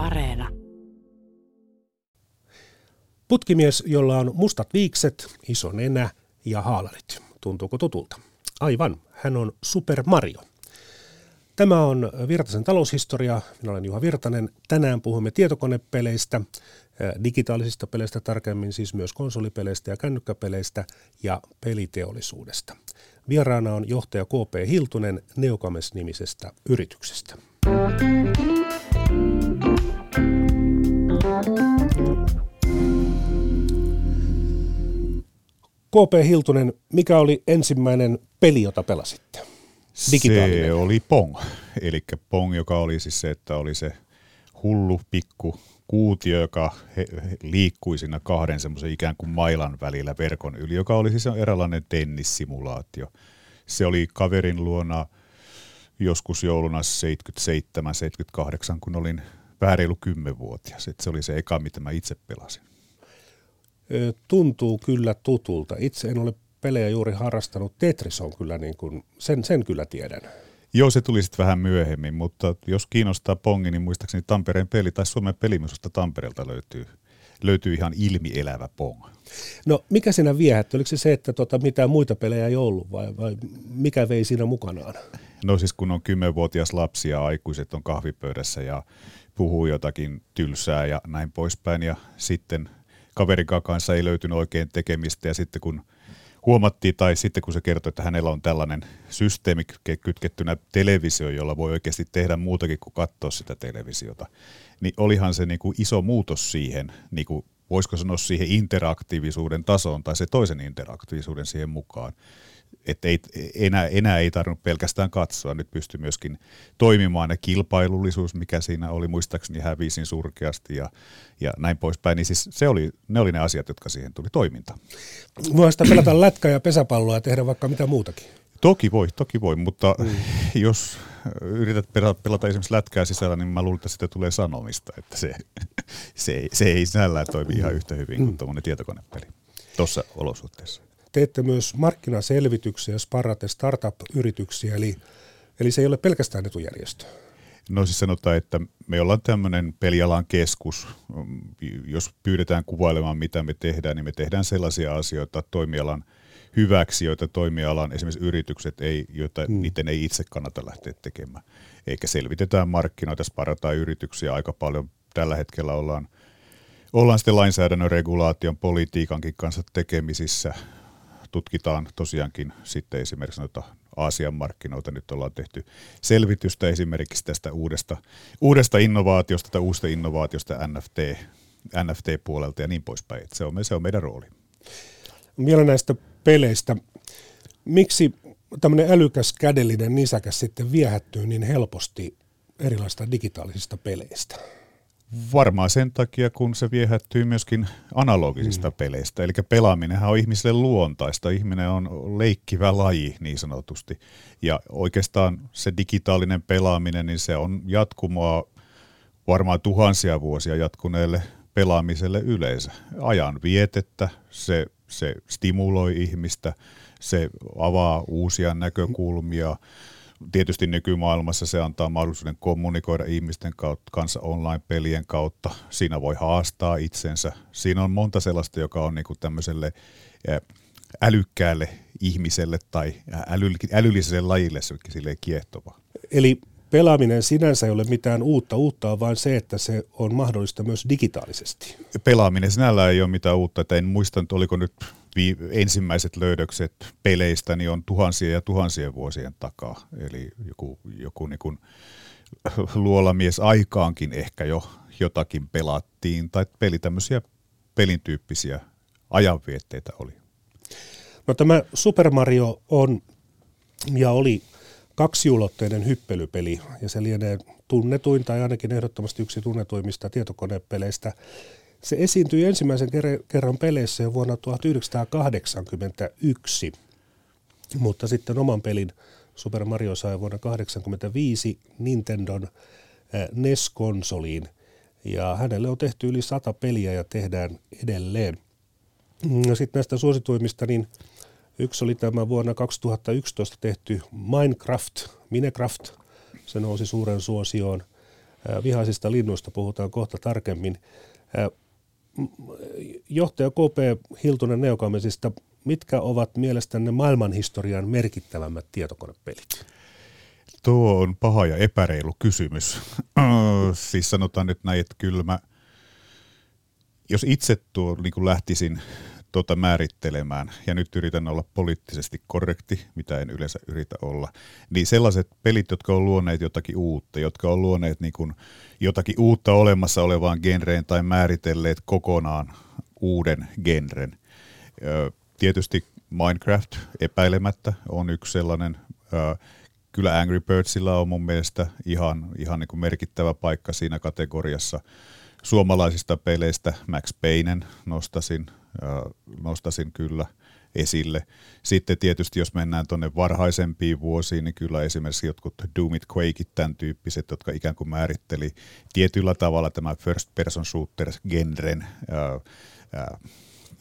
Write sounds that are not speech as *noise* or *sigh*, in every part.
Areena. Putkimies, jolla on mustat viikset, iso nenä ja haalarit. Tuntuuko tutulta? Aivan, hän on Super Mario. Tämä on Virtasen taloushistoria. Minä olen Juha Virtanen. Tänään puhumme tietokonepeleistä, digitaalisista peleistä, tarkemmin siis myös konsolipeleistä ja kännykkäpeleistä ja peliteollisuudesta. Vieraana on johtaja KP Hiltunen Neokames-nimisestä yrityksestä. KP Hiltunen, mikä oli ensimmäinen peli, jota pelasitte? Se oli Pong. Eli Pong, joka oli siis se, että oli se hullu pikku kuutio, joka he, he, liikkui siinä kahden semmoisen ikään kuin mailan välillä verkon yli, joka oli siis eräänlainen tennissimulaatio. Se oli kaverin luona joskus jouluna 77-78, kun olin vähän reilu 10-vuotias. Et se oli se eka, mitä mä itse pelasin. Tuntuu kyllä tutulta. Itse en ole pelejä juuri harrastanut. Tetris on kyllä niin kuin, sen, sen kyllä tiedän. Joo, se tuli sitten vähän myöhemmin, mutta jos kiinnostaa pongi, niin muistaakseni Tampereen peli tai Suomen pelimusosta Tampereelta löytyy, löytyy ihan ilmielävä pong. No mikä siinä viehätti? Oliko se se, että tota, mitään muita pelejä ei ollut vai, vai mikä vei siinä mukanaan? No siis kun on kymmenvuotias lapsi ja aikuiset on kahvipöydässä ja puhuu jotakin tylsää ja näin poispäin ja sitten kaverin kanssa ei löytynyt oikein tekemistä ja sitten kun huomattiin, tai sitten kun se kertoi, että hänellä on tällainen systeemi kytkettynä televisio, jolla voi oikeasti tehdä muutakin kuin katsoa sitä televisiota, niin olihan se niin kuin iso muutos siihen, niin kuin voisiko sanoa siihen interaktiivisuuden tasoon tai se toisen interaktiivisuuden siihen mukaan että ei, enää, enää ei tarvinnut pelkästään katsoa, nyt pystyi myöskin toimimaan ja kilpailullisuus, mikä siinä oli, muistaakseni hävisin surkeasti ja, ja näin poispäin, niin siis se oli, ne oli ne asiat, jotka siihen tuli toiminta. Voi sitä pelata lätkää ja pesäpalloa ja tehdä vaikka mitä muutakin. Toki voi, toki voi, mutta mm. *laughs* jos yrität pelata esimerkiksi lätkää sisällä, niin mä luulen, että sitä tulee sanomista, että se, *laughs* se, ei, se ei sinällään toimi ihan yhtä hyvin kuin mm. tuommoinen tietokonepeli tuossa olosuhteessa teette myös markkinaselvityksiä, sparratte startup-yrityksiä, eli, eli se ei ole pelkästään etujärjestö. No siis sanotaan, että me ollaan tämmöinen pelialan keskus. Jos pyydetään kuvailemaan, mitä me tehdään, niin me tehdään sellaisia asioita toimialan hyväksi, joita toimialan esimerkiksi yritykset, ei, joita hmm. niiden ei itse kannata lähteä tekemään. Eikä selvitetään markkinoita, sparataan yrityksiä aika paljon. Tällä hetkellä ollaan, ollaan sitten lainsäädännön, regulaation, politiikankin kanssa tekemisissä tutkitaan tosiaankin sitten esimerkiksi noita Aasian markkinoita. Nyt ollaan tehty selvitystä esimerkiksi tästä uudesta, uudesta innovaatiosta tai uudesta innovaatiosta NFT, NFT-puolelta ja niin poispäin. Se on, se on meidän rooli. Vielä näistä peleistä. Miksi tämmöinen älykäs kädellinen nisäkäs sitten viehättyy niin helposti erilaisista digitaalisista peleistä? Varmaan sen takia, kun se viehättyy myöskin analogisista mm. peleistä. Eli pelaaminenhan on ihmiselle luontaista. Ihminen on leikkivä laji niin sanotusti. Ja oikeastaan se digitaalinen pelaaminen, niin se on jatkumoa varmaan tuhansia vuosia jatkuneelle pelaamiselle yleensä. Ajan vietettä, se, se stimuloi ihmistä, se avaa uusia näkökulmia. Mm Tietysti nykymaailmassa se antaa mahdollisuuden kommunikoida ihmisten kautta, kanssa online-pelien kautta. Siinä voi haastaa itsensä. Siinä on monta sellaista, joka on niinku tämmöiselle älykkäälle ihmiselle tai älylliselle lajille sille kiehtova. Eli pelaaminen sinänsä ei ole mitään uutta. Uutta on vain se, että se on mahdollista myös digitaalisesti. Pelaaminen sinällään ei ole mitään uutta. Että en muista, että oliko nyt ensimmäiset löydökset peleistä niin on tuhansia ja tuhansien vuosien takaa. Eli joku, joku niin kuin luolamies aikaankin ehkä jo jotakin pelattiin, tai peli tämmöisiä pelin tyyppisiä ajanvietteitä oli. No tämä Super Mario on ja oli kaksiulotteinen hyppelypeli, ja se lienee tunnetuin tai ainakin ehdottomasti yksi tunnetuimmista tietokonepeleistä. Se esiintyi ensimmäisen kerran peleissä jo vuonna 1981, mutta sitten oman pelin Super Mario sai vuonna 1985 Nintendon NES-konsoliin, ja hänelle on tehty yli sata peliä ja tehdään edelleen. No sitten näistä suosituimmista, niin yksi oli tämä vuonna 2011 tehty Minecraft, Minecraft, se nousi suuren suosioon. Vihaisista linnuista puhutaan kohta tarkemmin. Johtaja KP Hiltunen Neokamesista, mitkä ovat mielestänne maailmanhistorian merkittävämmät tietokonepelit? Tuo on paha ja epäreilu kysymys. *clears throat* siis sanotaan nyt näin, että kyllä mä, jos itse tuo niin lähtisin tuota määrittelemään, ja nyt yritän olla poliittisesti korrekti, mitä en yleensä yritä olla, niin sellaiset pelit, jotka on luoneet jotakin uutta, jotka on luoneet niin kuin jotakin uutta olemassa olevaan genreen tai määritelleet kokonaan uuden genren. Tietysti Minecraft epäilemättä on yksi sellainen, kyllä Angry Birdsilla on mun mielestä ihan, ihan niin kuin merkittävä paikka siinä kategoriassa. Suomalaisista peleistä Max Paynen nostasin, nostasin kyllä esille. Sitten tietysti jos mennään tuonne varhaisempiin vuosiin, niin kyllä esimerkiksi jotkut Doomit, Quakeit, tämän tyyppiset, jotka ikään kuin määritteli tietyllä tavalla tämä first person shooter genren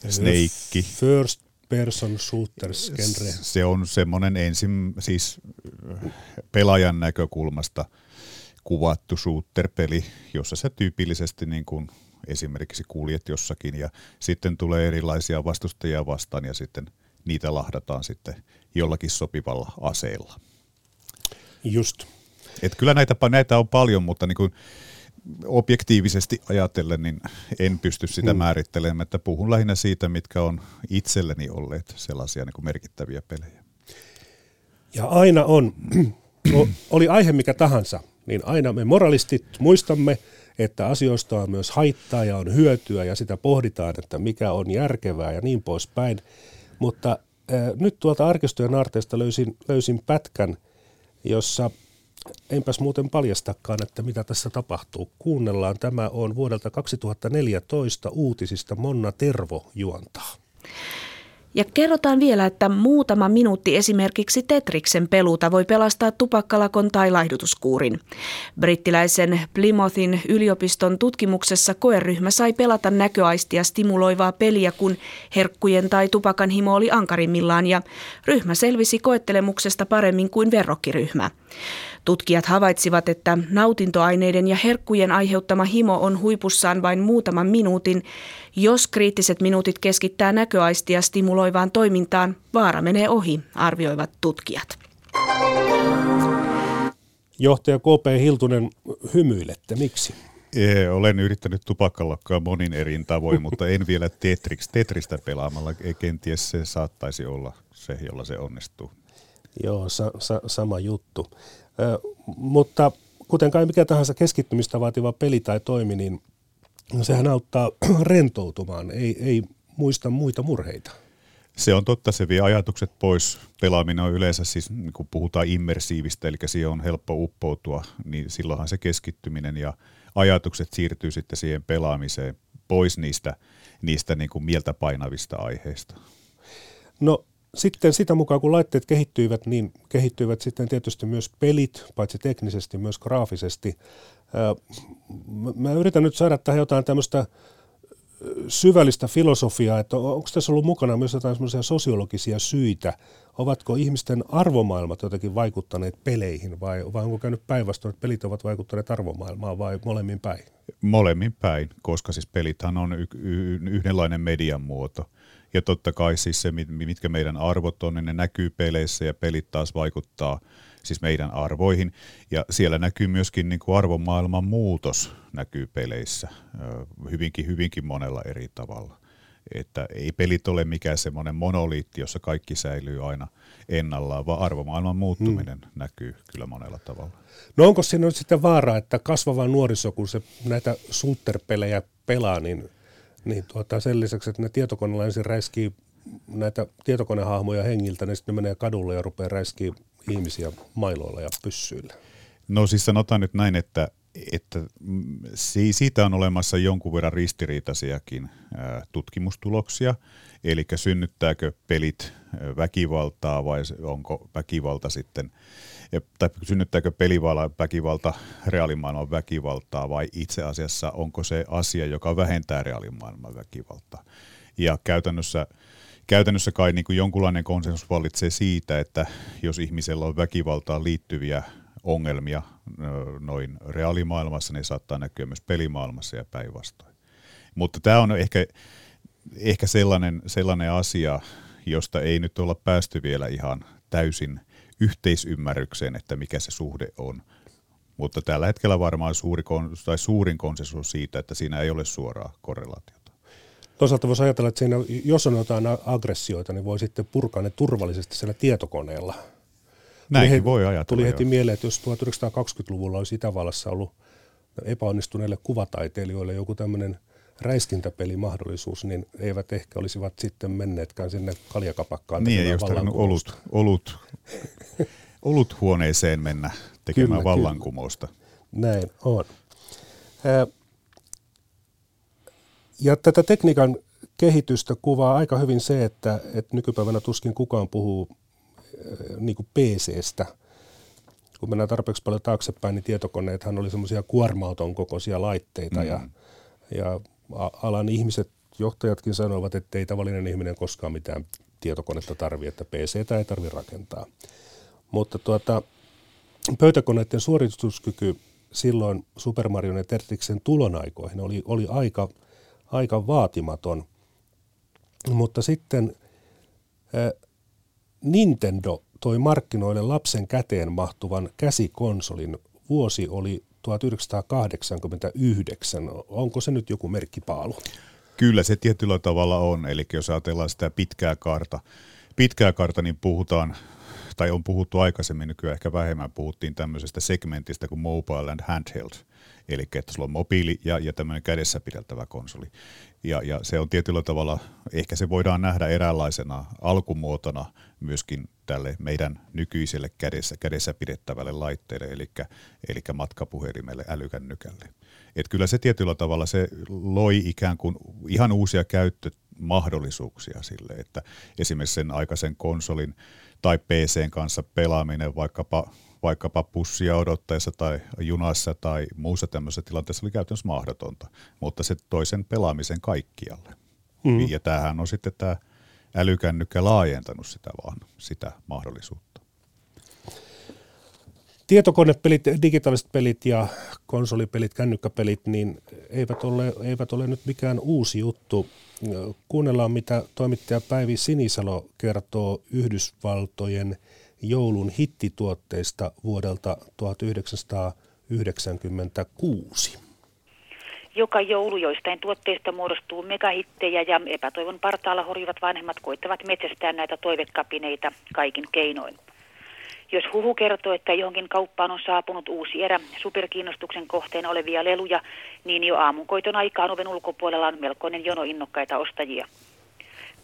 Snake. First person shooters genre. Se on semmoinen ensin siis pelaajan näkökulmasta kuvattu shooter-peli, jossa se tyypillisesti niin kuin esimerkiksi kuljet jossakin ja sitten tulee erilaisia vastustajia vastaan ja sitten niitä lahdataan sitten jollakin sopivalla aseella. Just. Et kyllä näitä, näitä on paljon, mutta niin kuin objektiivisesti ajatellen, niin en pysty sitä mm. määrittelemään, että puhun lähinnä siitä, mitkä on itselleni olleet sellaisia niin kuin merkittäviä pelejä. Ja aina on, *clears throat* oli aihe mikä tahansa, niin aina me moralistit muistamme, että asioista on myös haittaa ja on hyötyä ja sitä pohditaan, että mikä on järkevää ja niin poispäin. Mutta äh, nyt tuolta arkistojen aarteesta löysin, löysin pätkän, jossa enpäs muuten paljastakaan, että mitä tässä tapahtuu. Kuunnellaan, tämä on vuodelta 2014 uutisista Monna Tervo juontaa. Ja kerrotaan vielä, että muutama minuutti esimerkiksi Tetriksen peluta voi pelastaa tupakkalakon tai laihdutuskuurin. Brittiläisen Plymouthin yliopiston tutkimuksessa koeryhmä sai pelata näköaistia stimuloivaa peliä, kun herkkujen tai tupakan himo oli ankarimmillaan ja ryhmä selvisi koettelemuksesta paremmin kuin verrokkiryhmä. Tutkijat havaitsivat, että nautintoaineiden ja herkkujen aiheuttama himo on huipussaan vain muutaman minuutin. Jos kriittiset minuutit keskittää näköaistia stimuloivaan toimintaan, vaara menee ohi, arvioivat tutkijat. Johtaja KP Hiltunen, hymyilette. Miksi? Ee, olen yrittänyt tupakkalakkaa monin eri tavoin, mutta en vielä Tetrix, Tetristä pelaamalla. Kenties se saattaisi olla se, jolla se onnistuu. Joo, sa- sa- sama juttu mutta kuten kai mikä tahansa keskittymistä vaativa peli tai toimi, niin sehän auttaa *clears throat* rentoutumaan, ei, ei muista muita murheita. Se on totta, se vie ajatukset pois. Pelaaminen on yleensä siis, niin kun puhutaan immersiivistä, eli siihen on helppo uppoutua, niin silloinhan se keskittyminen ja ajatukset siirtyy sitten siihen pelaamiseen pois niistä, niistä niin kuin mieltä painavista aiheista. No sitten sitä mukaan, kun laitteet kehittyivät, niin kehittyivät sitten tietysti myös pelit, paitsi teknisesti, myös graafisesti. Mä yritän nyt saada tähän jotain tämmöistä syvällistä filosofiaa, että onko tässä ollut mukana myös jotain semmoisia sosiologisia syitä, ovatko ihmisten arvomaailmat jotenkin vaikuttaneet peleihin vai, vai onko käynyt päinvastoin, että pelit ovat vaikuttaneet arvomaailmaan vai molemmin päin? Molemmin päin, koska siis pelithän on y- y- yhdenlainen median muoto – ja totta kai siis se, mitkä meidän arvot on, niin ne näkyy peleissä ja pelit taas vaikuttaa siis meidän arvoihin. Ja siellä näkyy myöskin niin kuin arvomaailman muutos näkyy peleissä hyvinkin, hyvinkin monella eri tavalla. Että ei pelit ole mikään semmoinen monoliitti, jossa kaikki säilyy aina ennallaan, vaan arvomaailman muuttuminen hmm. näkyy kyllä monella tavalla. No onko siinä nyt sitten vaara, että kasvava nuoriso, kun se näitä shooter-pelejä pelaa, niin niin tuota, sen lisäksi, että ne tietokoneella ensin räiskii näitä tietokonehahmoja hengiltä, niin sitten ne menee kadulle ja rupeaa räiskii ihmisiä mailoilla ja pyssyillä. No siis sanotaan nyt näin, että, että siitä on olemassa jonkun verran ristiriitaisiakin tutkimustuloksia. Eli synnyttääkö pelit väkivaltaa vai onko väkivalta sitten tai synnyttääkö pelivala väkivalta reaalimaailman väkivaltaa vai itse asiassa onko se asia, joka vähentää reaalimaailman väkivaltaa. Ja käytännössä, käytännössä kai niin kuin jonkunlainen konsensus vallitsee siitä, että jos ihmisellä on väkivaltaan liittyviä ongelmia noin reaalimaailmassa, ne saattaa näkyä myös pelimaailmassa ja päinvastoin. Mutta tämä on ehkä, ehkä sellainen, sellainen asia, josta ei nyt olla päästy vielä ihan täysin yhteisymmärrykseen, että mikä se suhde on. Mutta tällä hetkellä varmaan suuri, tai suurin konsensus siitä, että siinä ei ole suoraa korrelaatiota. Toisaalta voisi ajatella, että siinä, jos on jotain aggressioita, niin voi sitten purkaa ne turvallisesti siellä tietokoneella. Näinkin tuli voi ajatella. Tuli heti jo. mieleen, että jos 1920-luvulla olisi Itävallassa ollut epäonnistuneille kuvataiteilijoille joku tämmöinen räiskintäpelimahdollisuus, niin eivät ehkä olisivat sitten menneetkään sinne kaljakapakkaan. Niin, ei olisi olut, olut, olut huoneeseen mennä tekemään kyllä, vallankumousta. Kyllä. Näin on. Ja tätä tekniikan kehitystä kuvaa aika hyvin se, että, että nykypäivänä tuskin kukaan puhuu niin kuin PCstä. Kun mennään tarpeeksi paljon taaksepäin, niin tietokoneethan oli semmoisia kuorma-auton kokoisia laitteita mm. ja, ja alan ihmiset, johtajatkin sanoivat, että ei tavallinen ihminen koskaan mitään tietokonetta tarvi, että PC ei tarvitse rakentaa. Mutta tuota, pöytäkoneiden suorituskyky silloin Super Mario ja Tetriksen tulon aikoihin oli, oli aika, aika vaatimaton. Mutta sitten äh, Nintendo toi markkinoille lapsen käteen mahtuvan käsikonsolin. Vuosi oli 1989. Onko se nyt joku merkkipaalu? Kyllä se tietyllä tavalla on. Eli jos ajatellaan sitä pitkää karta, pitkää karta, niin puhutaan tai on puhuttu aikaisemmin, nykyään ehkä vähemmän puhuttiin tämmöisestä segmentistä kuin mobile and handheld, eli että sulla on mobiili ja, ja tämmöinen kädessä pideltävä konsoli. Ja, ja se on tietyllä tavalla, ehkä se voidaan nähdä eräänlaisena alkumuotona myöskin tälle meidän nykyiselle kädessä, kädessä pidettävälle laitteelle, eli, eli matkapuhelimelle, älykännykälle. Et kyllä se tietyllä tavalla se loi ikään kuin ihan uusia käyttömahdollisuuksia sille, että esimerkiksi sen aikaisen konsolin tai PCn kanssa pelaaminen vaikkapa, vaikkapa pussia odottaessa tai junassa tai muussa tämmöisessä tilanteessa oli käytännössä mahdotonta, mutta se toisen pelaamisen kaikkialle. Mm. Ja tämähän on sitten tämä älykännykkä laajentanut sitä vaan, sitä mahdollisuutta. Tietokonepelit, digitaaliset pelit ja konsolipelit, kännykkäpelit, niin eivät ole, eivät ole nyt mikään uusi juttu. Kuunnellaan, mitä toimittaja Päivi Sinisalo kertoo Yhdysvaltojen joulun hittituotteista vuodelta 1996. Joka joulu joistain tuotteista muodostuu megahittejä ja epätoivon partaalla horjuvat vanhemmat koittavat metsästää näitä toivekapineita kaikin keinoin. Jos huhu kertoo, että johonkin kauppaan on saapunut uusi erä superkiinnostuksen kohteen olevia leluja, niin jo aamunkoiton aikaan oven ulkopuolella on melkoinen jono innokkaita ostajia.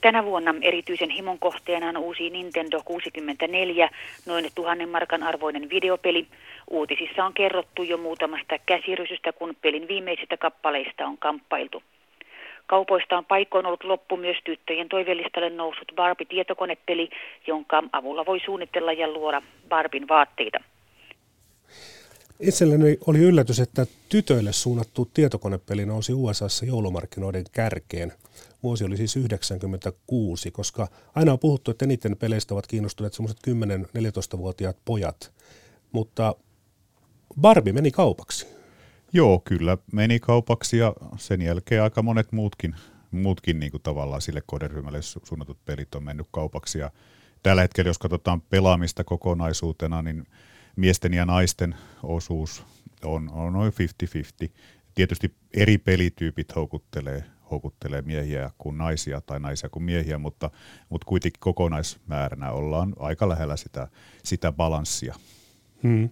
Tänä vuonna erityisen himon kohteena on uusi Nintendo 64, noin tuhannen markan arvoinen videopeli. Uutisissa on kerrottu jo muutamasta käsirysystä, kun pelin viimeisistä kappaleista on kamppailtu. Kaupoista on paikoin ollut loppu myös tyttöjen toivellistalle noussut Barbie-tietokonepeli, jonka avulla voi suunnitella ja luoda Barbin vaatteita. Itselleni oli yllätys, että tytöille suunnattu tietokonepeli nousi USAssa joulumarkkinoiden kärkeen. Vuosi oli siis 96, koska aina on puhuttu, että eniten peleistä ovat kiinnostuneet semmoiset 10-14-vuotiaat pojat. Mutta Barbie meni kaupaksi. Joo, kyllä meni kaupaksi ja sen jälkeen aika monet muutkin, muutkin niin kuin tavallaan sille kohderyhmälle suunnatut pelit on mennyt kaupaksi. Ja tällä hetkellä, jos katsotaan pelaamista kokonaisuutena, niin miesten ja naisten osuus on, on noin 50-50. Tietysti eri pelityypit houkuttelee, houkuttelee miehiä kuin naisia tai naisia kuin miehiä, mutta, mutta kuitenkin kokonaismääränä ollaan aika lähellä sitä, sitä balanssia. Hmm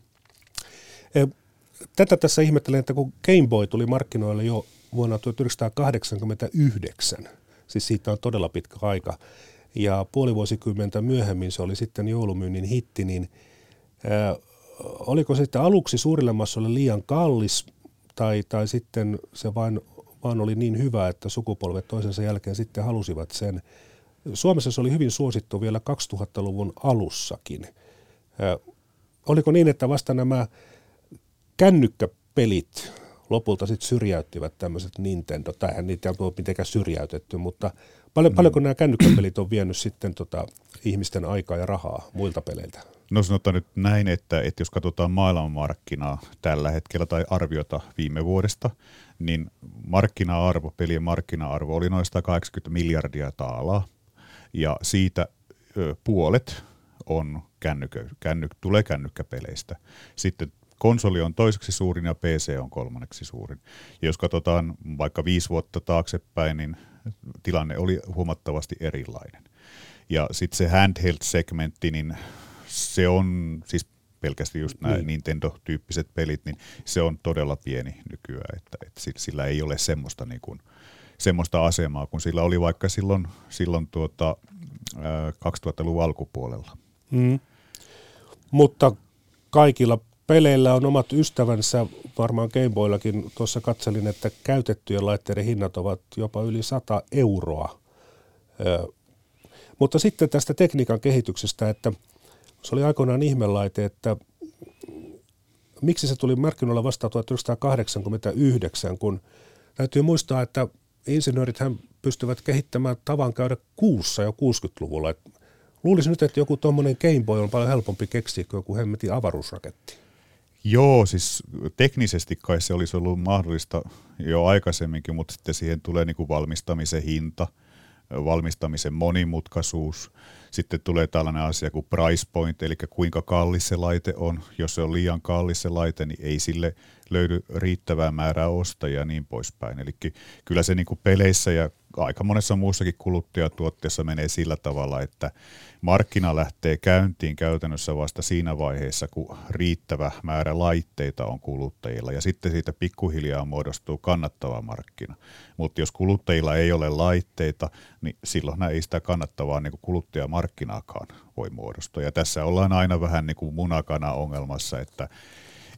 tätä tässä ihmettelen, että kun Game Boy tuli markkinoille jo vuonna 1989, siis siitä on todella pitkä aika, ja puoli vuosikymmentä myöhemmin se oli sitten joulumyynnin hitti, niin ää, oliko se sitten aluksi suurille massoille liian kallis, tai, tai sitten se vain, vaan oli niin hyvä, että sukupolvet toisensa jälkeen sitten halusivat sen. Suomessa se oli hyvin suosittu vielä 2000-luvun alussakin. Ää, oliko niin, että vasta nämä kännykkäpelit lopulta sitten syrjäyttivät tämmöiset Nintendo, tai niitä ei ole mitenkään syrjäytetty, mutta paljon, mm. paljonko nämä kännykkäpelit on vienyt sitten tota ihmisten aikaa ja rahaa muilta peleiltä? No sanotaan nyt näin, että, että jos katsotaan maailmanmarkkinaa tällä hetkellä tai arviota viime vuodesta, niin markkina-arvo, pelien markkina-arvo oli noin 180 miljardia taalaa ja siitä ö, puolet on kännykö, känny, tulee kännykkäpeleistä. Sitten konsoli on toiseksi suurin ja PC on kolmanneksi suurin. Ja jos katsotaan vaikka viisi vuotta taaksepäin, niin tilanne oli huomattavasti erilainen. Ja sitten se handheld-segmentti, niin se on siis pelkästään just nämä niin. Nintendo-tyyppiset pelit, niin se on todella pieni nykyään, että, että sillä ei ole semmoista, niin kuin, semmoista asemaa, kun sillä oli vaikka silloin, silloin tuota, 2000-luvun alkupuolella. Mm. Mutta kaikilla peleillä on omat ystävänsä, varmaan Gameboyllakin tuossa katselin, että käytettyjen laitteiden hinnat ovat jopa yli 100 euroa. Ö, mutta sitten tästä tekniikan kehityksestä, että se oli aikoinaan ihmelaite, että miksi se tuli markkinoilla vasta 1989, kun täytyy muistaa, että insinöörithän pystyvät kehittämään tavan käydä kuussa jo 60-luvulla. luulisin nyt, että joku tuommoinen Gameboy on paljon helpompi keksiä kuin joku hemmetin avaruusraketti. Joo, siis teknisesti kai se olisi ollut mahdollista jo aikaisemminkin, mutta sitten siihen tulee niin kuin valmistamisen hinta, valmistamisen monimutkaisuus. Sitten tulee tällainen asia kuin price point, eli kuinka kallis se laite on. Jos se on liian kallis se laite, niin ei sille löydy riittävää määrää ostajia ja niin poispäin. Eli kyllä se niin kuin peleissä ja aika monessa muussakin kuluttajatuotteessa menee sillä tavalla, että markkina lähtee käyntiin käytännössä vasta siinä vaiheessa, kun riittävä määrä laitteita on kuluttajilla ja sitten siitä pikkuhiljaa muodostuu kannattava markkina. Mutta jos kuluttajilla ei ole laitteita, niin silloin ei sitä kannattavaa niin kuluttajamarkkinaakaan voi muodostua. Ja tässä ollaan aina vähän niin kuin munakana ongelmassa, että,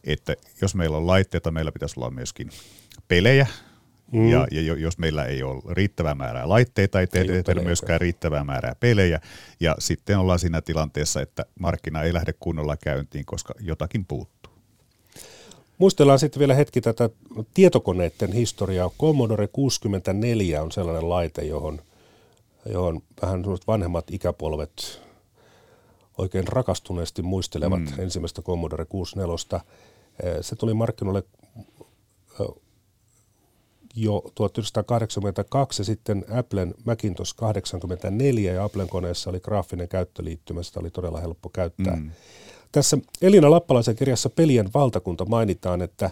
että jos meillä on laitteita, meillä pitäisi olla myöskin pelejä, Mm. Ja, ja jos meillä ei ole riittävää määrää laitteita, ei tehdä myöskään riittävää määrää pelejä, ja sitten ollaan siinä tilanteessa, että markkina ei lähde kunnolla käyntiin, koska jotakin puuttuu. Muistellaan sitten vielä hetki tätä tietokoneiden historiaa. Commodore 64 on sellainen laite, johon, johon vähän vanhemmat ikäpolvet oikein rakastuneesti muistelevat mm. ensimmäistä Commodore 64. Se tuli markkinoille jo 1982 sitten Applen Macintosh 84 ja Applen koneessa oli graafinen käyttöliittymä, sitä oli todella helppo käyttää. Mm. Tässä Elina Lappalaisen kirjassa Pelien valtakunta mainitaan, että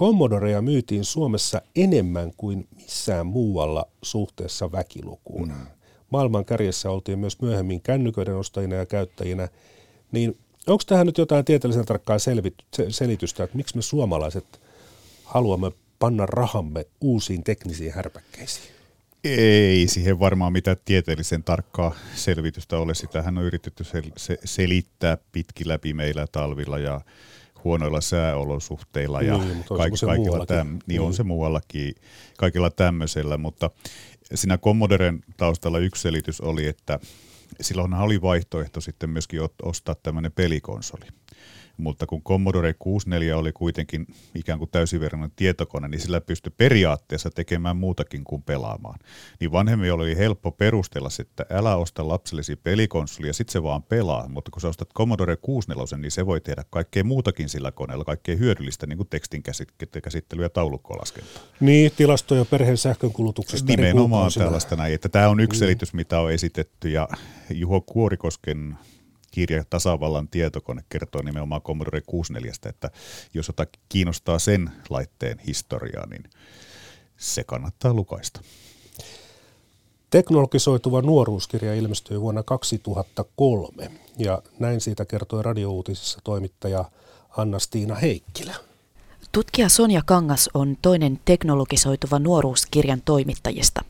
Commodorea myytiin Suomessa enemmän kuin missään muualla suhteessa väkilukuun. Mm. Maailman kärjessä oltiin myös myöhemmin kännyköiden ostajina ja käyttäjinä. Niin onko tähän nyt jotain tieteellisen tarkkaa selvit- selitystä, että miksi me suomalaiset haluamme panna rahamme uusiin teknisiin härpäkkeisiin? Ei siihen varmaan mitään tieteellisen tarkkaa selvitystä ole. Sitähän on yritetty sel- se- selittää pitki läpi meillä talvilla ja huonoilla sääolosuhteilla ja niin, kaik- kaikilla täm- niin on niin. se muuallakin, kaikilla tämmöisellä, mutta siinä Commodoren taustalla yksi selitys oli, että silloin oli vaihtoehto sitten myöskin ostaa tämmöinen pelikonsoli mutta kun Commodore 64 oli kuitenkin ikään kuin täysiverrainen tietokone, niin sillä pystyi periaatteessa tekemään muutakin kuin pelaamaan. Niin vanhemmin oli helppo perustella, että älä osta lapsellesi pelikonsoli ja sitten se vaan pelaa, mutta kun sä ostat Commodore 64, niin se voi tehdä kaikkea muutakin sillä koneella, kaikkea hyödyllistä, niin kuin tekstin käsittely ja taulukkolaskentaa. Niin, tilasto- ja perheen sähkönkulutuksesta. Nimenomaan tällaista näin, että tämä on yksi mm. selitys, mitä on esitetty ja Juho Kuorikosken kirja Tasavallan tietokone kertoo nimenomaan Commodore 64, että jos jotain kiinnostaa sen laitteen historiaa, niin se kannattaa lukaista. Teknologisoituva nuoruuskirja ilmestyi vuonna 2003 ja näin siitä kertoi radiouutisissa toimittaja Anna-Stiina Heikkilä. Tutkija Sonja Kangas on toinen teknologisoituva nuoruuskirjan toimittajista.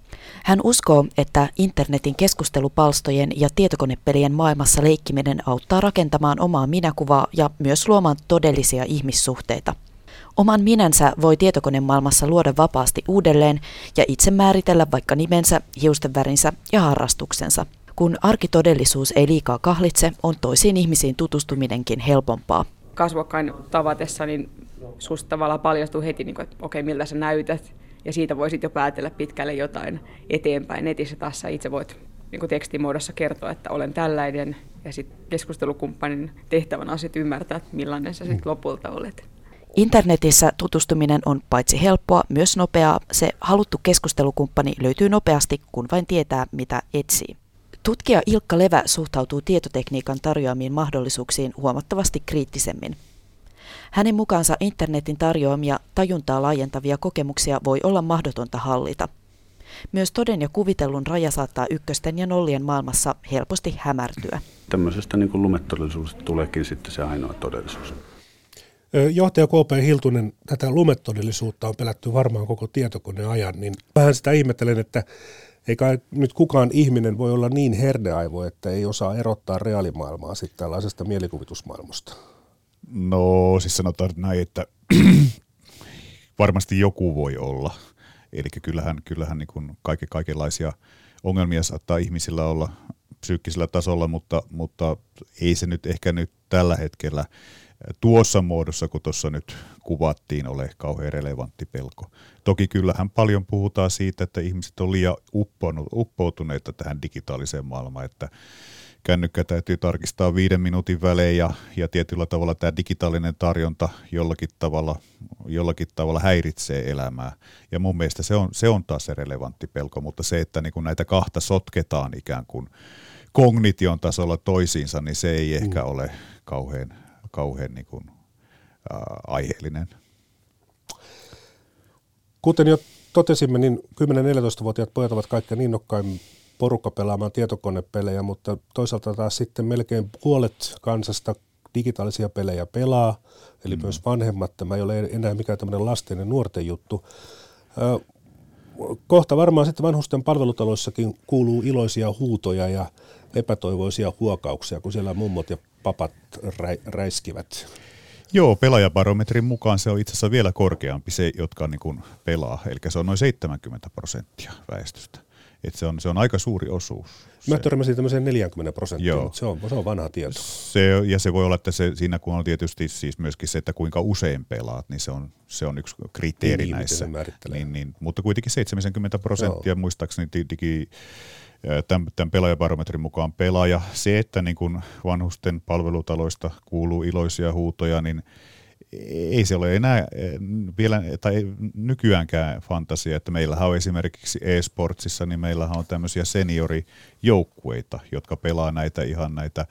Hän uskoo, että internetin keskustelupalstojen ja tietokonepelien maailmassa leikkiminen auttaa rakentamaan omaa minäkuvaa ja myös luomaan todellisia ihmissuhteita. Oman minänsä voi tietokonemaailmassa luoda vapaasti uudelleen ja itse määritellä vaikka nimensä, hiustenvärinsä ja harrastuksensa. Kun arkitodellisuus ei liikaa kahlitse, on toisiin ihmisiin tutustuminenkin helpompaa. Kasvokkain tavatessa, niin susta tavallaan paljastuu heti, niin kuin, että okei, miltä sä näytät. Ja siitä voisit jo päätellä pitkälle jotain eteenpäin. Netissä taas sä itse voit niin kuin tekstimuodossa kertoa, että olen tällainen, ja sitten keskustelukumppanin tehtävänä on sitten ymmärtää, että millainen sä sitten lopulta olet. Internetissä tutustuminen on paitsi helppoa, myös nopeaa. Se haluttu keskustelukumppani löytyy nopeasti, kun vain tietää, mitä etsii. Tutkija Ilkka Levä suhtautuu tietotekniikan tarjoamiin mahdollisuuksiin huomattavasti kriittisemmin. Hänen mukaansa internetin tarjoamia tajuntaa laajentavia kokemuksia voi olla mahdotonta hallita. Myös toden ja kuvitellun raja saattaa ykkösten ja nollien maailmassa helposti hämärtyä. Tämmöisestä niin kuin lumettodellisuudesta tuleekin sitten se ainoa todellisuus. Johtaja KP Hiltunen, tätä lumetodellisuutta on pelätty varmaan koko tietokoneen ajan, niin vähän sitä ihmettelen, että eikä nyt kukaan ihminen voi olla niin herdeaivo, että ei osaa erottaa reaalimaailmaa sitten tällaisesta mielikuvitusmaailmasta. No siis sanotaan näin, että *clears throat* varmasti joku voi olla. Eli kyllähän, kyllähän niin kuin kaikke, kaikenlaisia ongelmia saattaa ihmisillä olla psyykkisellä tasolla, mutta, mutta ei se nyt ehkä nyt tällä hetkellä tuossa muodossa, kun tuossa nyt kuvattiin, ole kauhean relevantti pelko. Toki kyllähän paljon puhutaan siitä, että ihmiset on liian uppoutuneita tähän digitaaliseen maailmaan, että kännykkä täytyy tarkistaa viiden minuutin välein ja, ja tietyllä tavalla tämä digitaalinen tarjonta jollakin tavalla, jollakin tavalla häiritsee elämää. Ja mun mielestä se on, se on taas se relevantti pelko, mutta se, että niin näitä kahta sotketaan ikään kuin kognition tasolla toisiinsa, niin se ei ehkä mm. ole kauhean, kauhean niin kuin, äh, aiheellinen. Kuten jo totesimme, niin 10-14-vuotiaat pojat ovat kaikkein innokkain porukka pelaamaan tietokonepelejä, mutta toisaalta taas sitten melkein puolet kansasta digitaalisia pelejä pelaa, eli mm. myös vanhemmat. Tämä ei ole enää mikään tämmöinen lasten ja nuorten juttu. Kohta varmaan sitten vanhusten palvelutaloissakin kuuluu iloisia huutoja ja epätoivoisia huokauksia, kun siellä mummot ja papat rä- räiskivät. Joo, pelaajabarometrin mukaan se on itse asiassa vielä korkeampi se, jotka niin kuin pelaa, eli se on noin 70 prosenttia väestöstä. Et se, on, se on aika suuri osuus. Mä törmäsin tämmöiseen 40 prosenttia, mutta se on, se on vanha tieto. Se, ja se voi olla, että se, siinä kun on tietysti siis myöskin se, että kuinka usein pelaat, niin se on, se on yksi kriteeri niin, näissä. Niin, niin, mutta kuitenkin 70 prosenttia Joo. muistaakseni digi, tämän, tämän pelaajabarometrin mukaan pelaaja. Se, että niin kun vanhusten palvelutaloista kuuluu iloisia huutoja, niin – ei se ole enää eh, vielä, tai nykyäänkään fantasia, että meillähän on esimerkiksi e-sportsissa, niin meillähän on tämmöisiä seniorijoukkueita, jotka pelaa näitä ihan näitä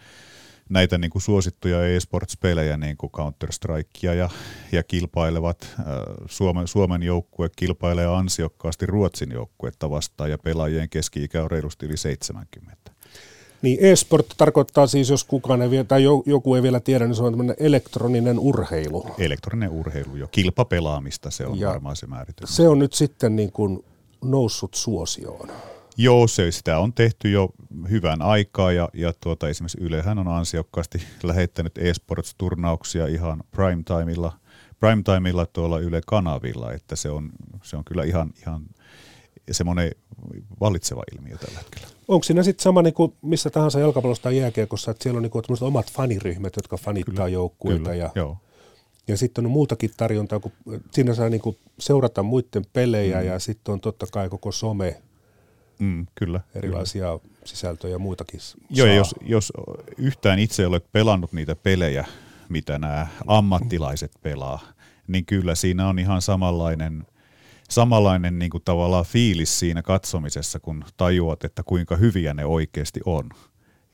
näitä niin kuin suosittuja e-sports-pelejä, niin kuin Counter-Strikea ja, ja kilpailevat. Äh, Suomen, Suomen joukkue kilpailee ansiokkaasti Ruotsin joukkuetta vastaan ja pelaajien keski-ikä on reilusti yli 70. Niin e-sport tarkoittaa siis, jos kukaan ei vielä, tai joku ei vielä tiedä, niin se on tämmöinen elektroninen urheilu. Elektroninen urheilu jo. Kilpapelaamista se on ja varmaan se määritelmä. Se on nyt sitten niin kuin noussut suosioon. Joo, se, sitä on tehty jo hyvän aikaa ja, ja tuota, esimerkiksi Ylehän on ansiokkaasti *laughs* lähettänyt e-sports-turnauksia ihan primetimeilla, primetimeilla tuolla Yle kanavilla, että se on, se on kyllä ihan, ihan semmoinen vallitseva ilmiö tällä hetkellä. Onko siinä sitten sama niin kuin missä tahansa jalkapallosta tai jääkiekossa, että siellä on niin kuin omat faniryhmät, jotka fanittaa kyllä, joukkueita kyllä, ja, joo. ja sitten on muutakin tarjontaa, kun siinä saa niin seurata muiden pelejä mm. ja sitten on totta kai koko some, mm, kyllä, erilaisia kyllä. sisältöjä ja muitakin Joo, ja jos, jos yhtään itse olet pelannut niitä pelejä, mitä nämä ammattilaiset pelaa, niin kyllä siinä on ihan samanlainen – samanlainen niin kuin tavallaan fiilis siinä katsomisessa, kun tajuat, että kuinka hyviä ne oikeasti on.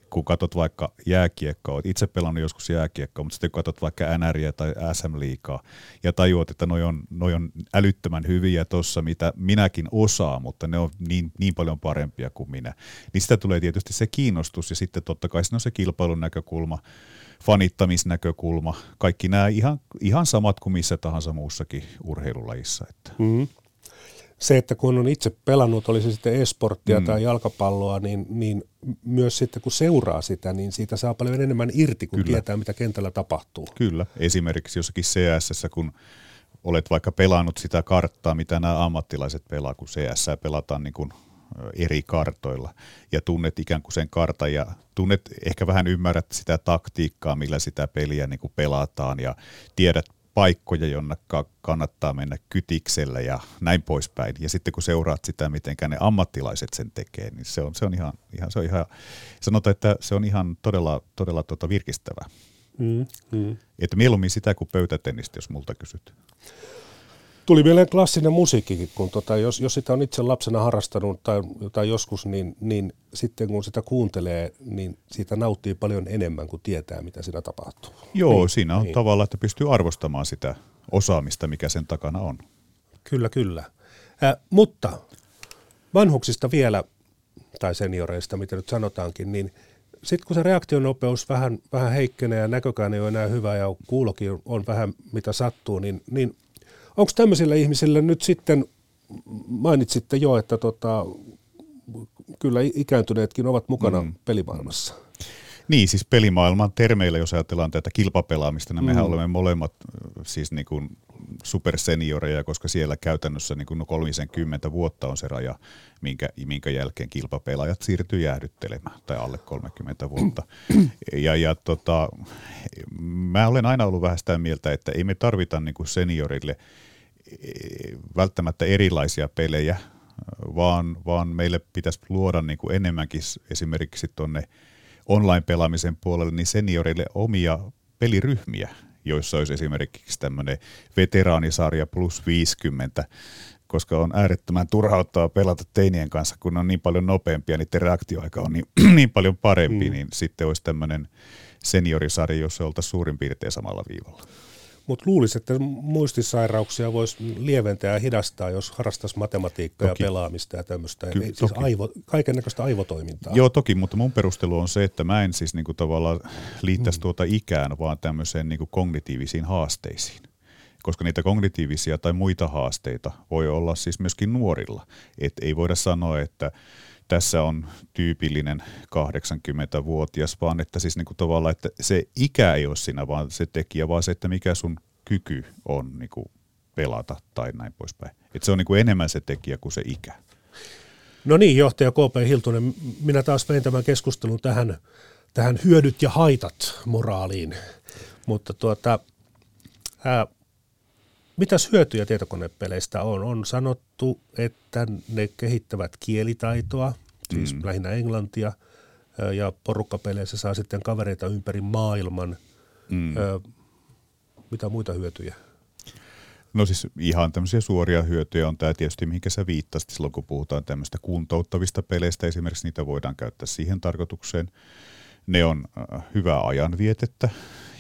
Kun katsot vaikka jääkiekkoa, olet itse pelannut joskus jääkiekkoa, mutta sitten kun katsot vaikka NRiä tai SM-liikaa ja tajuat, että noi on, noi on älyttömän hyviä tuossa, mitä minäkin osaan, mutta ne on niin, niin paljon parempia kuin minä. Niin sitä tulee tietysti se kiinnostus ja sitten totta kai siinä on se kilpailun näkökulma, fanittamisnäkökulma, kaikki nämä ihan, ihan samat kuin missä tahansa muussakin urheilulajissa. Että. Mm-hmm se, että kun on itse pelannut, oli se sitten esporttia mm. tai jalkapalloa, niin, niin myös sitten kun seuraa sitä, niin siitä saa paljon enemmän irti, kun Kyllä. tietää, mitä kentällä tapahtuu. Kyllä, esimerkiksi jossakin CS, kun olet vaikka pelannut sitä karttaa, mitä nämä ammattilaiset pelaa, kun CS pelataan niin kuin eri kartoilla ja tunnet ikään kuin sen kartan ja tunnet, ehkä vähän ymmärrät sitä taktiikkaa, millä sitä peliä niin kuin pelataan ja tiedät paikkoja, jonne kannattaa mennä kytiksellä ja näin poispäin. Ja sitten kun seuraat sitä, miten ne ammattilaiset sen tekee, niin se on, se on ihan, ihan, se on ihan sanotaan, että se on ihan todella, todella tota virkistävää. Mm, mm. Että mieluummin sitä kuin pöytätennistä, jos multa kysyt. Tuli mieleen klassinen musiikkikin, kun tota, jos, jos sitä on itse lapsena harrastanut tai jotain joskus, niin, niin sitten kun sitä kuuntelee, niin siitä nauttii paljon enemmän kuin tietää, mitä siinä tapahtuu. Joo, niin, siinä on niin. tavalla, että pystyy arvostamaan sitä osaamista, mikä sen takana on. Kyllä, kyllä. Äh, mutta vanhuksista vielä, tai senioreista, mitä nyt sanotaankin, niin sitten kun se reaktionopeus vähän, vähän heikkenee ja näkökään ei ole enää hyvä ja kuulokin on vähän mitä sattuu, niin, niin Onko tämmöisillä ihmisillä nyt sitten, mainitsitte jo, että tota, kyllä ikääntyneetkin ovat mukana mm. pelimaailmassa. Niin, siis pelimaailman termeillä, jos ajatellaan tätä kilpapelaamista, niin mehän mm. olemme molemmat siis niin kuin supersenioreja, koska siellä käytännössä niin kuin no 30 vuotta on se raja, minkä, minkä jälkeen kilpapelaajat siirtyy jäähdyttelemään, tai alle 30 vuotta. ja, ja tota, mä olen aina ollut vähän sitä mieltä, että ei me tarvita niin kuin seniorille e, välttämättä erilaisia pelejä, vaan, vaan meille pitäisi luoda niin kuin enemmänkin esimerkiksi tuonne online-pelaamisen puolelle niin seniorille omia peliryhmiä, joissa olisi esimerkiksi tämmöinen veteraanisarja plus 50, koska on äärettömän turhauttaa pelata teinien kanssa, kun on niin paljon nopeampia, niiden reaktioaika on niin, *clears throat* niin paljon parempi, mm. niin sitten olisi tämmöinen seniorisarja, jossa oltaisiin suurin piirtein samalla viivalla. Mutta luulisin, että muistisairauksia voisi lieventää ja hidastaa, jos harrastaisi matematiikkaa toki. ja pelaamista ja tämmöistä. Ky- siis aivo, kaiken näköistä aivotoimintaa. Joo, toki, mutta mun perustelu on se, että mä en siis niinku tavallaan liittäisi mm. tuota ikään, vaan tämmöiseen niinku kognitiivisiin haasteisiin koska niitä kognitiivisia tai muita haasteita voi olla siis myöskin nuorilla. Et ei voida sanoa, että tässä on tyypillinen 80-vuotias, vaan että siis niin kuin tavallaan, että se ikä ei ole siinä vaan se tekijä, vaan se, että mikä sun kyky on niin kuin pelata tai näin poispäin. Että se on niin kuin enemmän se tekijä kuin se ikä. No niin, johtaja KP Hiltunen, minä taas vein tämän keskustelun tähän, tähän hyödyt ja haitat moraaliin, mutta tuota, ää, Mitäs hyötyjä tietokonepeleistä on? On sanottu, että ne kehittävät kielitaitoa, siis mm. lähinnä englantia, ja porukkapeleissä saa sitten kavereita ympäri maailman. Mm. Mitä muita hyötyjä? No siis ihan tämmöisiä suoria hyötyjä on tämä tietysti, mihinkä sä viittasit silloin, kun puhutaan tämmöistä kuntouttavista peleistä. Esimerkiksi niitä voidaan käyttää siihen tarkoitukseen. Ne on hyvää ajanvietettä,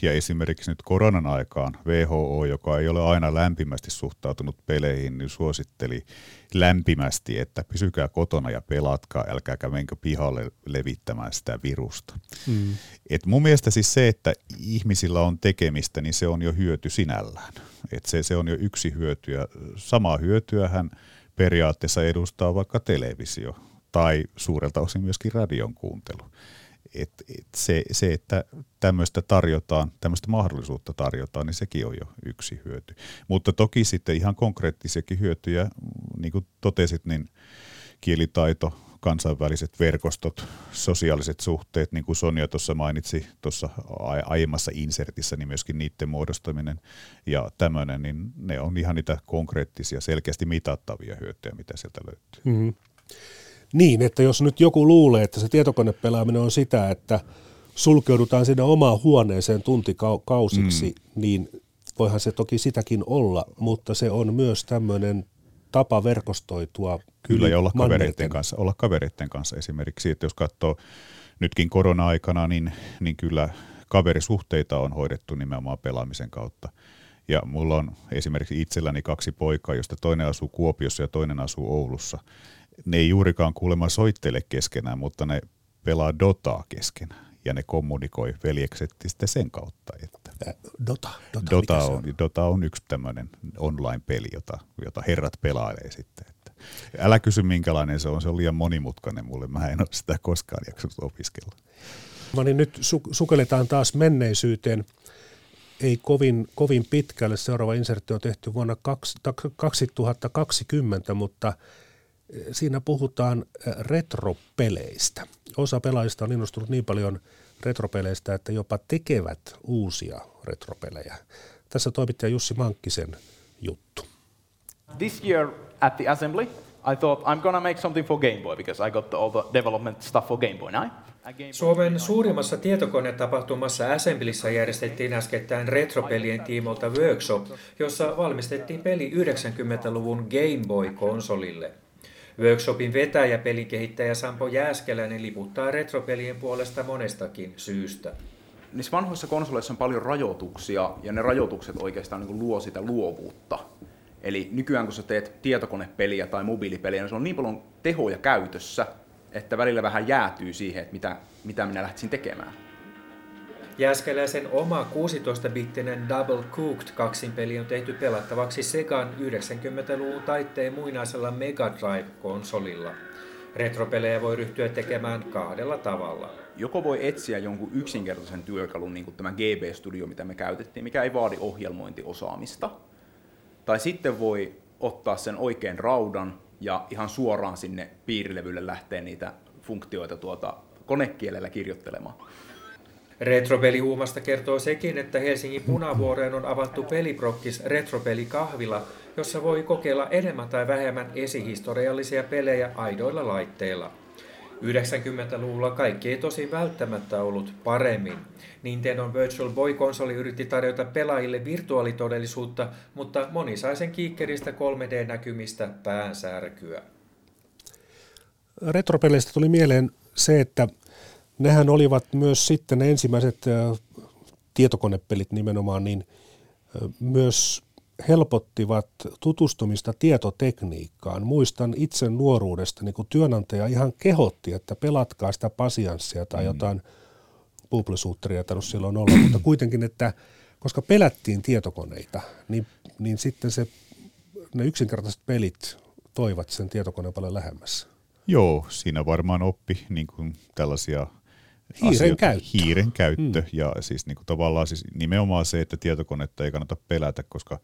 ja esimerkiksi nyt koronan aikaan WHO, joka ei ole aina lämpimästi suhtautunut peleihin, niin suositteli lämpimästi, että pysykää kotona ja pelatkaa, älkääkä menkö pihalle levittämään sitä virusta. Mm. Et mun mielestä siis se, että ihmisillä on tekemistä, niin se on jo hyöty sinällään. Et se, se on jo yksi hyöty ja samaa hyötyähän periaatteessa edustaa vaikka televisio tai suurelta osin myöskin radion kuuntelu et, et se, se, että tämmöistä tarjotaan, tämmöistä mahdollisuutta tarjotaan, niin sekin on jo yksi hyöty. Mutta toki sitten ihan konkreettisiakin hyötyjä, niin kuin totesit, niin kielitaito, kansainväliset verkostot, sosiaaliset suhteet, niin kuin Sonja tuossa mainitsi tuossa aiemmassa insertissä, niin myöskin niiden muodostaminen ja tämmöinen, niin ne on ihan niitä konkreettisia, selkeästi mitattavia hyötyjä, mitä sieltä löytyy. Mm-hmm. Niin, että jos nyt joku luulee, että se tietokonepelaaminen on sitä, että sulkeudutaan sinne omaan huoneeseen tuntikausiksi, mm. niin voihan se toki sitäkin olla, mutta se on myös tämmöinen tapa verkostoitua. Kyllä, ja olla kavereiden kanssa, olla kavereiden kanssa esimerkiksi, että jos katsoo nytkin korona-aikana, niin, niin kyllä kaverisuhteita on hoidettu nimenomaan pelaamisen kautta. Ja mulla on esimerkiksi itselläni kaksi poikaa, josta toinen asuu Kuopiossa ja toinen asuu Oulussa ne ei juurikaan kuulemma soittele keskenään, mutta ne pelaa Dotaa keskenään ja ne kommunikoi veljekset sitten sen kautta. Että Dota, Dota, Dota, on, on? Dota on yksi tämmöinen online-peli, jota, jota herrat pelailee sitten. Että älä kysy minkälainen se on, se on liian monimutkainen mulle, mä en ole sitä koskaan jaksanut opiskella. No niin, nyt su- sukelletaan taas menneisyyteen. Ei kovin, kovin pitkälle. Seuraava insertti on tehty vuonna 2020, mutta siinä puhutaan retropeleistä. Osa pelaajista on innostunut niin paljon retropeleistä, että jopa tekevät uusia retropelejä. tässä toimittaja Jussi Mankkisen juttu. This year at the assembly, I thought I'm gonna make something for Game Boy because I got the, all the development stuff for Game Boy now. Suomen suurimmassa tietokonetapahtumassa Assemblyssä järjestettiin äskettäin retropelien tiimolta workshop, jossa valmistettiin peli 90-luvun Game Boy-konsolille. Workshopin vetäjä pelikehittäjä Sampo Jääskeläinen liputtaa retropelien puolesta monestakin syystä. Niissä vanhoissa konsoleissa on paljon rajoituksia ja ne rajoitukset oikeastaan niin luo sitä luovuutta. Eli nykyään kun sä teet tietokonepeliä tai mobiilipeliä, niin se on niin paljon tehoja käytössä, että välillä vähän jäätyy siihen, että mitä, mitä minä lähtisin tekemään. Jääskeläisen oma 16-bittinen Double Cooked kaksinpeli on tehty pelattavaksi Segan 90-luvun taitteen muinaisella Mega Drive-konsolilla. Retropelejä voi ryhtyä tekemään kahdella tavalla. Joko voi etsiä jonkun yksinkertaisen työkalun, niin kuin tämä GB Studio, mitä me käytettiin, mikä ei vaadi ohjelmointiosaamista. Tai sitten voi ottaa sen oikein raudan ja ihan suoraan sinne piirilevylle lähteä niitä funktioita tuota konekielellä kirjoittelemaan. Retropelihuumasta kertoo sekin, että Helsingin punavuoreen on avattu peliprokkis Retropelikahvila, jossa voi kokeilla enemmän tai vähemmän esihistoriallisia pelejä aidoilla laitteilla. 90-luvulla kaikki ei tosi välttämättä ollut paremmin. Nintendo Virtual Boy-konsoli yritti tarjota pelaajille virtuaalitodellisuutta, mutta moni sai sen kiikkeristä 3D-näkymistä päänsärkyä. Retropeleistä tuli mieleen se, että nehän olivat myös sitten ne ensimmäiset tietokonepelit nimenomaan, niin myös helpottivat tutustumista tietotekniikkaan. Muistan itse nuoruudesta, niin kun työnantaja ihan kehotti, että pelatkaa sitä pasianssia tai mm. jotain bubble tai silloin olla, mutta kuitenkin, että koska pelättiin tietokoneita, niin, niin sitten se, ne yksinkertaiset pelit toivat sen tietokoneen paljon lähemmässä. Joo, siinä varmaan oppi niin kuin tällaisia Hiiren asioita. käyttö. Hiiren käyttö mm. ja siis niin kuin tavallaan siis nimenomaan se, että tietokonetta ei kannata pelätä, koska,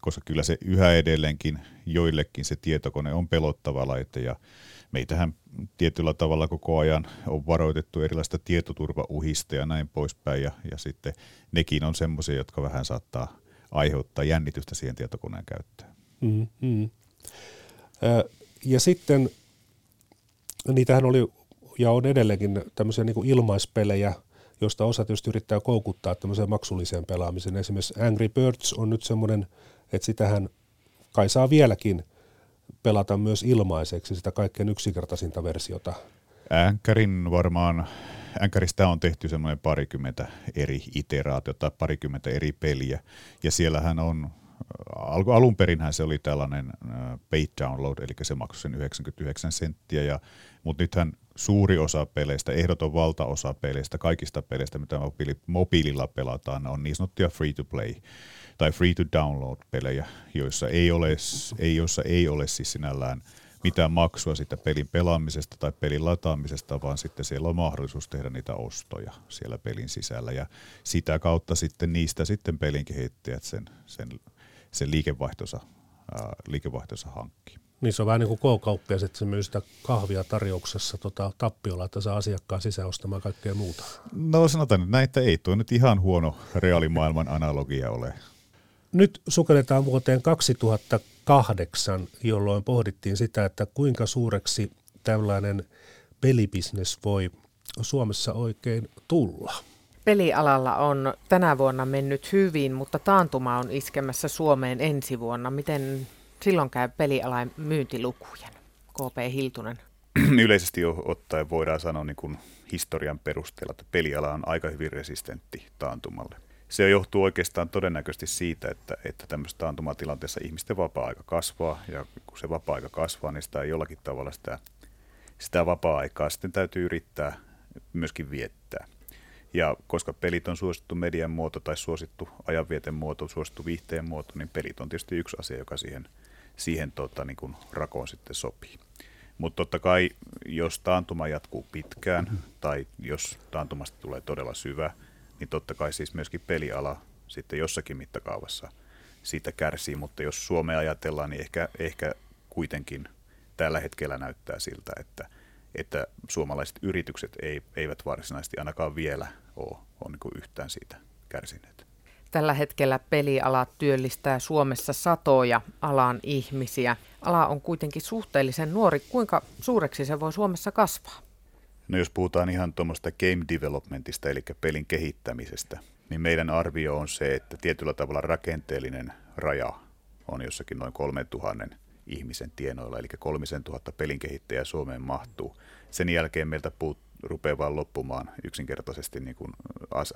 koska kyllä se yhä edelleenkin joillekin se tietokone on pelottava laite ja meitähän tietyllä tavalla koko ajan on varoitettu erilaista tietoturvauhista ja näin poispäin ja, ja sitten nekin on semmoisia, jotka vähän saattaa aiheuttaa jännitystä siihen tietokoneen käyttöön. Mm, mm. Ja sitten niitähän oli ja on edelleenkin tämmöisiä niin kuin ilmaispelejä, joista osa tietysti yrittää koukuttaa tämmöiseen maksulliseen pelaamiseen. Esimerkiksi Angry Birds on nyt semmoinen, että sitähän kai saa vieläkin pelata myös ilmaiseksi, sitä kaikkein yksinkertaisinta versiota. Änkärin varmaan, Änkäristä on tehty semmoinen parikymmentä eri iteraatiota, parikymmentä eri peliä, ja siellähän on alun perinhän se oli tällainen paid download, eli se maksoi sen 99 senttiä, ja, mutta nythän suuri osa peleistä, ehdoton valtaosa peleistä, kaikista peleistä, mitä mobiili, mobiililla pelataan, on niin sanottuja free to play tai free to download pelejä, joissa ei ole, ei, joissa ei ole siis sinällään mitään maksua siitä pelin pelaamisesta tai pelin lataamisesta, vaan sitten siellä on mahdollisuus tehdä niitä ostoja siellä pelin sisällä. Ja sitä kautta sitten niistä sitten pelin kehittäjät sen, sen, sen liikevaihtonsa, ää, liikevaihtonsa hankkii. Niin se on vähän niin kuin K-kauppias, että se myy sitä kahvia tarjouksessa tota, tappiolla, että saa asiakkaan sisään ostamaan kaikkea muuta. No sanotaan että näitä ei tuo nyt ihan huono reaalimaailman analogia ole. Nyt sukelletaan vuoteen 2008, jolloin pohdittiin sitä, että kuinka suureksi tällainen pelibisnes voi Suomessa oikein tulla. Pelialalla on tänä vuonna mennyt hyvin, mutta taantuma on iskemässä Suomeen ensi vuonna. Miten silloin käy pelialan myyntilukujen? KP Hiltunen. *clears throat* Yleisesti ottaen voidaan sanoa niin kuin historian perusteella, että peliala on aika hyvin resistentti taantumalle. Se johtuu oikeastaan todennäköisesti siitä, että, että tämmöisessä taantumatilanteessa ihmisten vapaa-aika kasvaa, ja kun se vapaa-aika kasvaa, niin sitä jollakin tavalla sitä, sitä vapaa-aikaa sitten täytyy yrittää myöskin viettää. Ja koska pelit on suosittu median muoto tai suosittu ajanvieten muoto, suosittu viihteen muoto, niin pelit on tietysti yksi asia, joka siihen, siihen tota, niin kuin rakoon sitten sopii. Mutta totta kai, jos taantuma jatkuu pitkään tai jos taantumasta tulee todella syvä, niin totta kai siis myöskin peliala sitten jossakin mittakaavassa siitä kärsii. Mutta jos Suomea ajatellaan, niin ehkä, ehkä kuitenkin tällä hetkellä näyttää siltä, että, että suomalaiset yritykset ei, eivät varsinaisesti ainakaan vielä ole, ole niin yhtään siitä kärsineet. Tällä hetkellä peliala työllistää Suomessa satoja alan ihmisiä. Ala on kuitenkin suhteellisen nuori. Kuinka suureksi se voi Suomessa kasvaa? No jos puhutaan ihan tuommoista game developmentista, eli pelin kehittämisestä, niin meidän arvio on se, että tietyllä tavalla rakenteellinen raja on jossakin noin 3000 ihmisen tienoilla, eli 3000 pelin kehittäjää Suomeen mahtuu. Sen jälkeen meiltä puut, rupeaa vaan loppumaan yksinkertaisesti niin kuin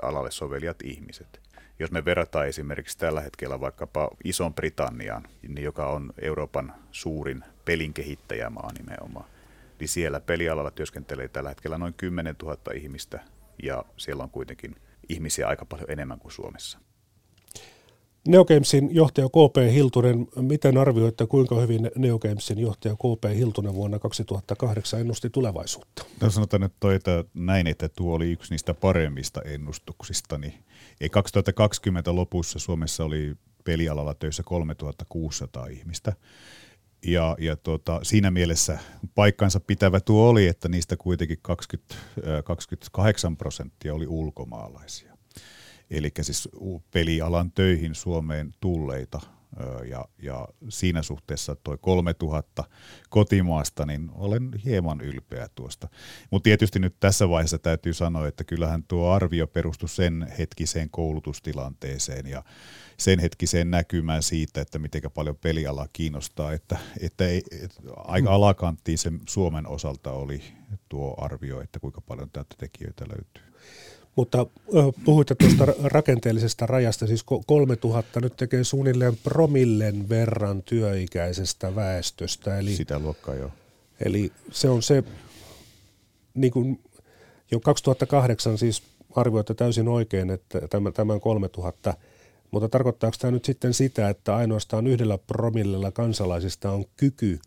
alalle sovelijat ihmiset. Jos me verrataan esimerkiksi tällä hetkellä vaikkapa Ison Britanniaan, niin joka on Euroopan suurin pelin kehittäjämaa nimenomaan, niin siellä pelialalla työskentelee tällä hetkellä noin 10 000 ihmistä ja siellä on kuitenkin ihmisiä aika paljon enemmän kuin Suomessa. Neogamesin johtaja KP Hiltunen, miten arvioitte, kuinka hyvin Neogamesin johtaja KP Hiltunen vuonna 2008 ennusti tulevaisuutta? No sanotaan nyt toi, että näin, että tuo oli yksi niistä paremmista ennustuksista. Niin 2020 lopussa Suomessa oli pelialalla töissä 3600 ihmistä. Ja, ja tuota, siinä mielessä paikkansa pitävä tuo oli, että niistä kuitenkin 20, 28 prosenttia oli ulkomaalaisia. Eli siis pelialan töihin Suomeen tulleita ja, ja siinä suhteessa tuo 3000 kotimaasta, niin olen hieman ylpeä tuosta. Mutta tietysti nyt tässä vaiheessa täytyy sanoa, että kyllähän tuo arvio perustui sen hetkiseen koulutustilanteeseen ja sen hetkiseen näkymään siitä, että miten paljon peliala kiinnostaa, että, että ei, että aika alakanttiin se Suomen osalta oli tuo arvio, että kuinka paljon täältä tekijöitä löytyy. Mutta puhuitte tuosta rakenteellisesta rajasta, siis 3000 nyt tekee suunnilleen promillen verran työikäisestä väestöstä. Eli, Sitä luokkaa jo. Eli se on se, niin kuin jo 2008 siis arvioitte täysin oikein, että tämän 3000, mutta tarkoittaako tämä nyt sitten sitä, että ainoastaan yhdellä promillella kansalaisista on kyky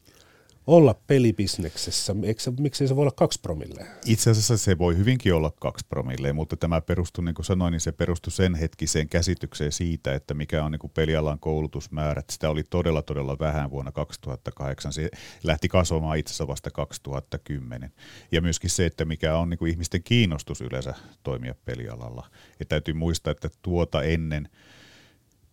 olla pelibisneksessä? Eikö, miksi se voi olla kaksi promille? Itse asiassa se voi hyvinkin olla kaksi promille, mutta tämä perustuu, niin kuin sanoin, niin se perustuu sen hetkiseen käsitykseen siitä, että mikä on niin kuin pelialan koulutusmäärät. Sitä oli todella, todella vähän vuonna 2008. Se lähti kasvamaan itse asiassa vasta 2010. Ja myöskin se, että mikä on niin kuin ihmisten kiinnostus yleensä toimia pelialalla. Ja täytyy muistaa, että tuota ennen –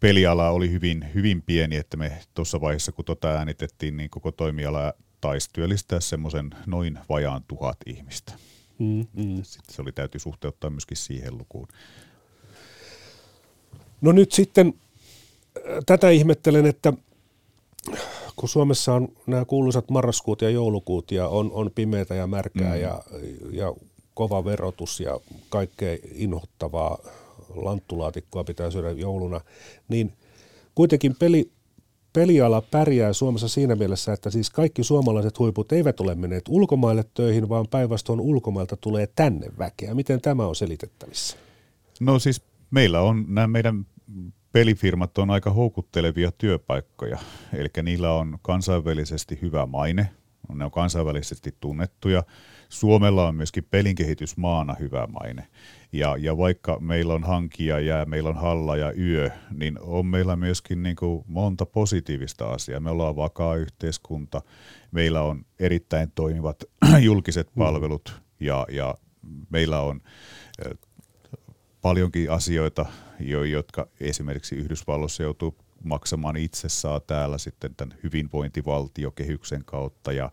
peliala oli hyvin, hyvin pieni, että me tuossa vaiheessa, kun tota äänitettiin, niin koko toimiala taisi työllistää semmoisen noin vajaan tuhat ihmistä. Mm, mm. Sitten se oli täytyy suhteuttaa myöskin siihen lukuun. No nyt sitten äh, tätä ihmettelen, että kun Suomessa on nämä kuuluisat marraskuut ja joulukuut ja on, on pimeätä ja märkää mm. ja, ja kova verotus ja kaikkea inhottavaa lanttulaatikkoa pitää syödä jouluna, niin kuitenkin peli, peliala pärjää Suomessa siinä mielessä, että siis kaikki suomalaiset huiput eivät ole menneet ulkomaille töihin, vaan päinvastoin ulkomailta tulee tänne väkeä. Miten tämä on selitettävissä? No siis meillä on nämä meidän pelifirmat on aika houkuttelevia työpaikkoja, eli niillä on kansainvälisesti hyvä maine, ne on kansainvälisesti tunnettuja. Suomella on myöskin pelinkehitysmaana hyvä maine. Ja, ja vaikka meillä on hankia ja meillä on halla ja yö, niin on meillä myöskin niin kuin monta positiivista asiaa. Me ollaan vakaa yhteiskunta, meillä on erittäin toimivat *clears throat* julkiset mm. palvelut ja, ja meillä on paljonkin asioita, jotka esimerkiksi Yhdysvalloissa joutuu maksamaan itse saa täällä sitten tämän hyvinvointivaltiokehyksen kautta ja,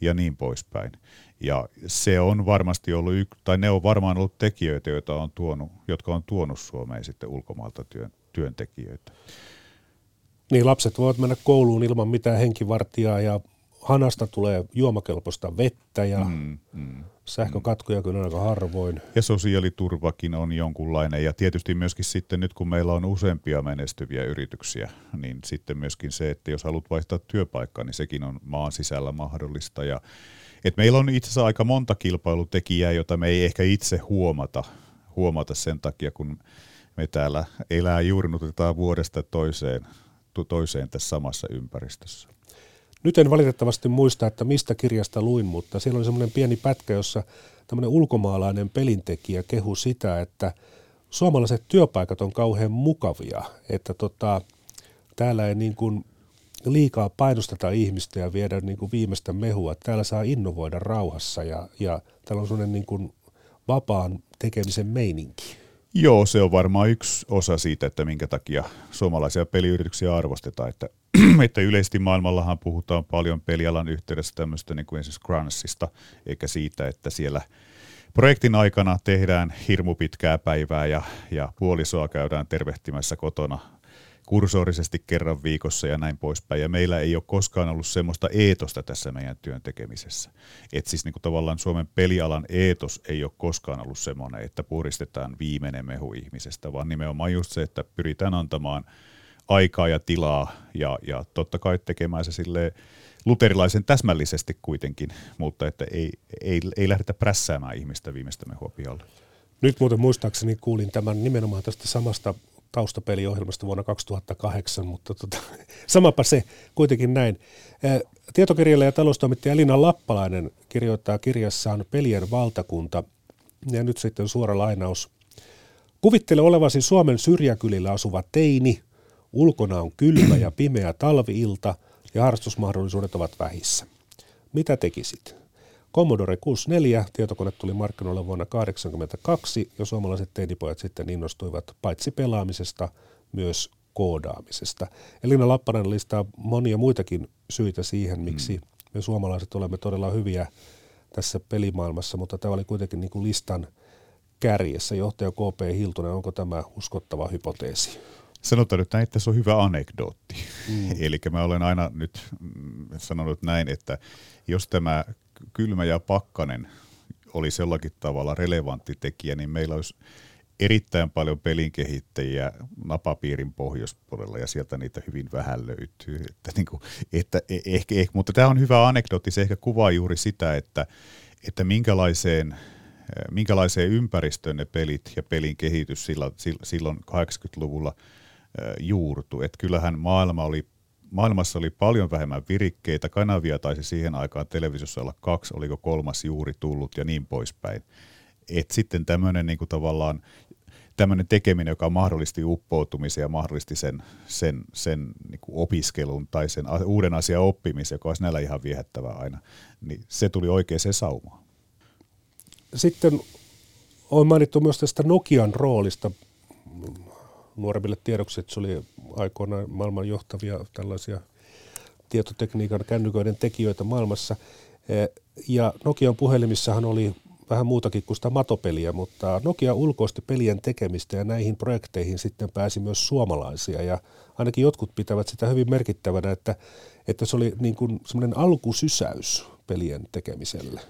ja niin poispäin. Ja se on varmasti ollut, tai ne on varmaan ollut tekijöitä, joita on tuonut, jotka on tuonut Suomeen sitten ulkomailta työn, työntekijöitä. Niin, lapset voivat mennä kouluun ilman mitään henkivartijaa ja hanasta tulee juomakelpoista vettä ja mm, mm, sähkökatkoja kyllä aika harvoin. Ja sosiaaliturvakin on jonkunlainen ja tietysti myöskin sitten nyt kun meillä on useampia menestyviä yrityksiä, niin sitten myöskin se, että jos haluat vaihtaa työpaikkaa, niin sekin on maan sisällä mahdollista ja et meillä on itse asiassa aika monta kilpailutekijää, jota me ei ehkä itse huomata, huomata sen takia, kun me täällä elää juurnutetaan vuodesta toiseen, toiseen tässä samassa ympäristössä. Nyt en valitettavasti muista, että mistä kirjasta luin, mutta siellä oli semmoinen pieni pätkä, jossa tämmöinen ulkomaalainen pelintekijä kehu sitä, että suomalaiset työpaikat on kauhean mukavia, että tota, täällä ei niin kuin liikaa painosteta ihmistä ja viedä niin kuin viimeistä mehua. Täällä saa innovoida rauhassa ja, ja täällä on sellainen niin kuin vapaan tekemisen meininki. Joo, se on varmaan yksi osa siitä, että minkä takia suomalaisia peliyrityksiä arvostetaan. Että, *clears throat* että yleisesti maailmallahan puhutaan paljon pelialan yhteydessä tämmöistä niin kuin esimerkiksi crunchista, eikä siitä, että siellä projektin aikana tehdään hirmu pitkää päivää ja, ja puolisoa käydään tervehtimässä kotona kursorisesti kerran viikossa ja näin poispäin. Ja meillä ei ole koskaan ollut semmoista eetosta tässä meidän työn tekemisessä. Että siis niin kuin tavallaan Suomen pelialan eetos ei ole koskaan ollut semmoinen, että puristetaan viimeinen mehu ihmisestä, vaan nimenomaan just se, että pyritään antamaan aikaa ja tilaa ja, ja totta kai tekemään se silleen luterilaisen täsmällisesti kuitenkin, mutta että ei, ei, ei lähdetä prässäämään ihmistä viimeistä mehua pihalle. Nyt muuten muistaakseni kuulin tämän nimenomaan tästä samasta taustapeliohjelmasta vuonna 2008, mutta tota, *laughs* samapa se kuitenkin näin. Tietokirjailija ja taloustoimittaja Elina Lappalainen kirjoittaa kirjassaan Pelien valtakunta, ja nyt sitten suora lainaus. Kuvittele olevasi Suomen syrjäkylillä asuva teini, ulkona on kylmä ja pimeä talviilta ja harrastusmahdollisuudet ovat vähissä. Mitä tekisit? Commodore 64 tietokone tuli markkinoille vuonna 1982 ja suomalaiset teinipojat sitten innostuivat paitsi pelaamisesta myös koodaamisesta. Elina Lappanen listaa monia muitakin syitä siihen, miksi mm. me suomalaiset olemme todella hyviä tässä pelimaailmassa, mutta tämä oli kuitenkin niin kuin listan kärjessä. Johtaja KP Hiltunen, onko tämä uskottava hypoteesi? Sanotaan nyt näin, että se on hyvä anekdootti. Mm. *laughs* Eli mä olen aina nyt sanonut näin, että jos tämä kylmä ja pakkanen oli sellakin tavalla relevantti tekijä, niin meillä olisi erittäin paljon pelin kehittäjiä napapiirin pohjoispuolella ja sieltä niitä hyvin vähän löytyy. Että niin kuin, että e, ehkä, ehkä, mutta tämä on hyvä anekdootti, se ehkä kuvaa juuri sitä, että, että minkälaiseen, minkälaiseen ympäristöön ne pelit ja pelin kehitys silloin 80-luvulla juurtu. Että kyllähän maailma oli maailmassa oli paljon vähemmän virikkeitä, kanavia taisi siihen aikaan televisiossa olla kaksi, oliko kolmas juuri tullut ja niin poispäin. Et sitten tämmöinen niin tavallaan tämmöinen tekeminen, joka mahdollisti uppoutumisen ja mahdollisti sen, sen, sen niin kuin opiskelun tai sen uuden asian oppimisen, joka olisi näillä ihan viehättävää aina, niin se tuli oikeaan saumaan. Sitten on mainittu myös tästä Nokian roolista nuoremmille tiedoksi, että se oli aikoinaan maailman johtavia tällaisia tietotekniikan kännyköiden tekijöitä maailmassa. Eh, ja Nokian puhelimissahan oli vähän muutakin kuin sitä matopeliä, mutta Nokia ulkoisti pelien tekemistä ja näihin projekteihin sitten pääsi myös suomalaisia ja ainakin jotkut pitävät sitä hyvin merkittävänä, että, että se oli niin kuin semmoinen alkusysäys pelien tekemiselle.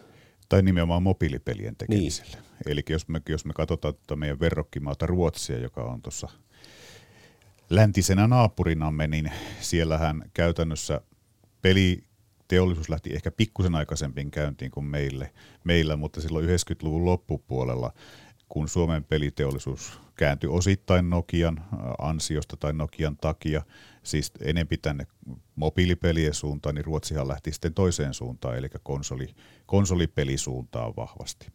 Tai nimenomaan mobiilipelien tekemiselle. Niin. Eli jos me, jos me katsotaan tuota meidän verrokkimaata Ruotsia, joka on tuossa läntisenä naapurinamme, niin siellähän käytännössä peli teollisuus lähti ehkä pikkusen aikaisemmin käyntiin kuin meille, meillä, mutta silloin 90-luvun loppupuolella, kun Suomen peliteollisuus kääntyi osittain Nokian ansiosta tai Nokian takia, siis enempi tänne mobiilipelien suuntaan, niin Ruotsihan lähti sitten toiseen suuntaan, eli konsoli, konsolipelisuuntaan vahvasti.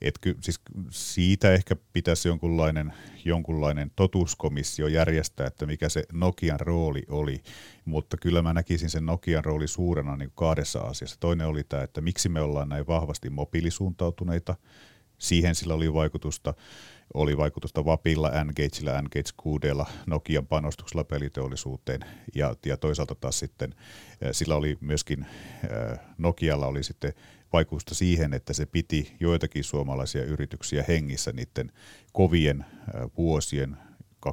Et ky, siis siitä ehkä pitäisi jonkunlainen, jonkunlainen totuuskomissio järjestää, että mikä se Nokian rooli oli, mutta kyllä mä näkisin sen Nokian rooli suurena niin kahdessa asiassa. Toinen oli tämä, että miksi me ollaan näin vahvasti mobiilisuuntautuneita, siihen sillä oli vaikutusta. Oli vaikutusta Vapilla, Engageilla, Engage 6, Nokian panostuksella peliteollisuuteen. Ja, ja toisaalta taas sitten sillä oli myöskin, Nokialla oli sitten vaikutusta siihen, että se piti joitakin suomalaisia yrityksiä hengissä niiden kovien vuosien 2001-2004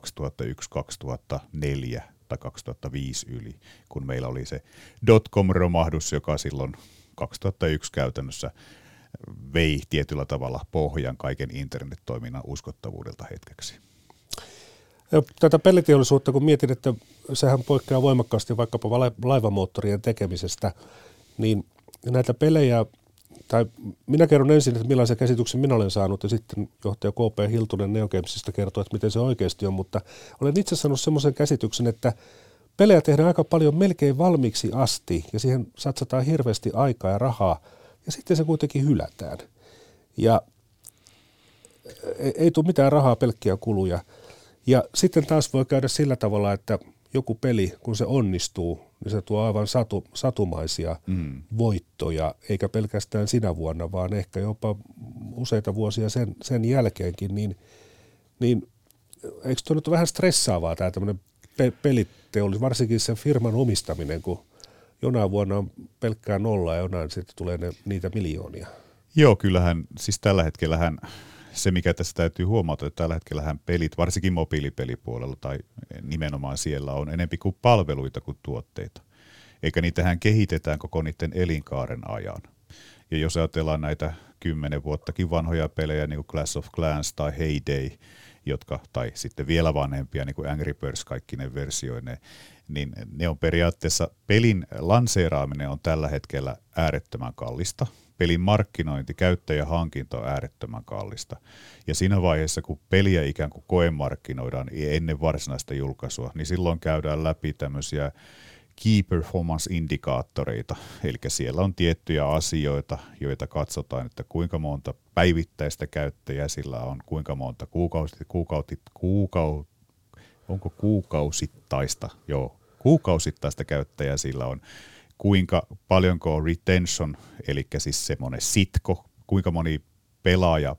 tai 2005 yli, kun meillä oli se dotcom-romahdus, joka silloin 2001 käytännössä vei tietyllä tavalla pohjan kaiken internettoiminnan uskottavuudelta hetkeksi. Tätä peliteollisuutta, kun mietin, että sehän poikkeaa voimakkaasti vaikkapa laivamoottorien tekemisestä, niin näitä pelejä tai minä kerron ensin, että millaisen käsityksen minä olen saanut, ja sitten johtaja KP Hiltunen Neogamesista kertoo, että miten se oikeasti on, mutta olen itse saanut semmoisen käsityksen, että pelejä tehdään aika paljon melkein valmiiksi asti, ja siihen satsataan hirveästi aikaa ja rahaa, ja sitten se kuitenkin hylätään. Ja ei, ei tule mitään rahaa, pelkkiä kuluja. Ja sitten taas voi käydä sillä tavalla, että joku peli, kun se onnistuu, niin se tuo aivan satu, satumaisia mm. voittoja, eikä pelkästään sinä vuonna, vaan ehkä jopa useita vuosia sen, sen jälkeenkin, niin niin eikö tuo nyt ole vähän stressaavaa tämä tämmöinen pe- peliteollisuus, varsinkin sen firman omistaminen, kun jonain vuonna on pelkkää nolla ja jonain sitten tulee ne, niitä miljoonia. Joo, kyllähän, siis tällä hetkellähän se, mikä tässä täytyy huomata, että tällä hetkellähän pelit, varsinkin mobiilipelipuolella tai nimenomaan siellä on enempi kuin palveluita kuin tuotteita. Eikä niitähän kehitetään koko niiden elinkaaren ajan. Ja jos ajatellaan näitä kymmenen vuottakin vanhoja pelejä, niin kuin Clash of Clans tai Heyday, jotka, tai sitten vielä vanhempia, niin kuin Angry Birds kaikki ne versioineen, niin ne on periaatteessa, pelin lanseeraaminen on tällä hetkellä äärettömän kallista. Pelin markkinointi, käyttäjähankinta on äärettömän kallista. Ja siinä vaiheessa, kun peliä ikään kuin koemarkkinoidaan ennen varsinaista julkaisua, niin silloin käydään läpi tämmöisiä key performance-indikaattoreita, eli siellä on tiettyjä asioita, joita katsotaan, että kuinka monta päivittäistä käyttäjää sillä on, kuinka monta kuukausi, kuukauti, kuukau, onko kuukausittaista, joo, kuukausittaista käyttäjää sillä on, kuinka paljonko on retention, eli siis semmoinen sitko, kuinka moni pelaaja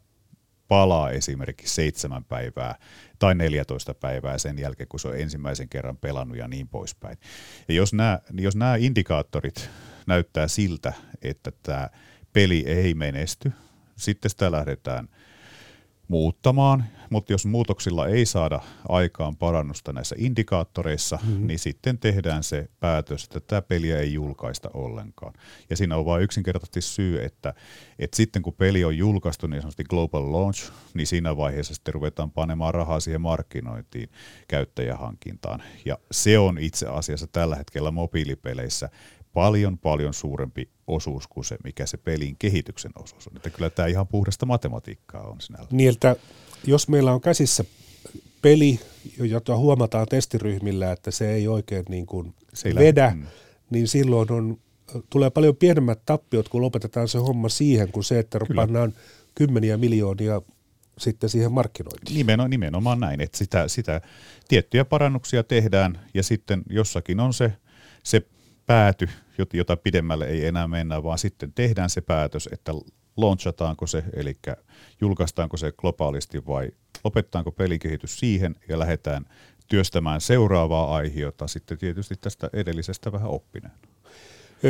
palaa esimerkiksi seitsemän päivää tai 14 päivää sen jälkeen, kun se on ensimmäisen kerran pelannut ja niin poispäin. Ja jos nämä, jos nämä indikaattorit näyttää siltä, että tämä peli ei menesty, sitten sitä lähdetään – muuttamaan, mutta jos muutoksilla ei saada aikaan parannusta näissä indikaattoreissa, mm-hmm. niin sitten tehdään se päätös, että tämä peliä ei julkaista ollenkaan. Ja siinä on vain yksinkertaisesti syy, että, että sitten kun peli on julkaistu niin sanotusti global launch, niin siinä vaiheessa sitten ruvetaan panemaan rahaa siihen markkinointiin, käyttäjähankintaan. Ja se on itse asiassa tällä hetkellä mobiilipeleissä paljon paljon suurempi osuus kuin se, mikä se pelin kehityksen osuus on. Että kyllä tämä ihan puhdasta matematiikkaa on sinällä. Niin, että jos meillä on käsissä peli, jota huomataan testiryhmillä, että se ei oikein niin kuin se vedä, mm. niin silloin on, tulee paljon pienemmät tappiot, kun lopetetaan se homma siihen, kuin se, että Kyllä. pannaan kymmeniä miljoonia sitten siihen markkinointiin. Nimenomaan, nimenomaan näin, että sitä, sitä tiettyjä parannuksia tehdään ja sitten jossakin on se, se pääty, jota pidemmälle ei enää mennä, vaan sitten tehdään se päätös, että launchataanko se, eli julkaistaanko se globaalisti vai lopetaanko pelikehitys siihen ja lähdetään työstämään seuraavaa aihiota sitten tietysti tästä edellisestä vähän oppineen.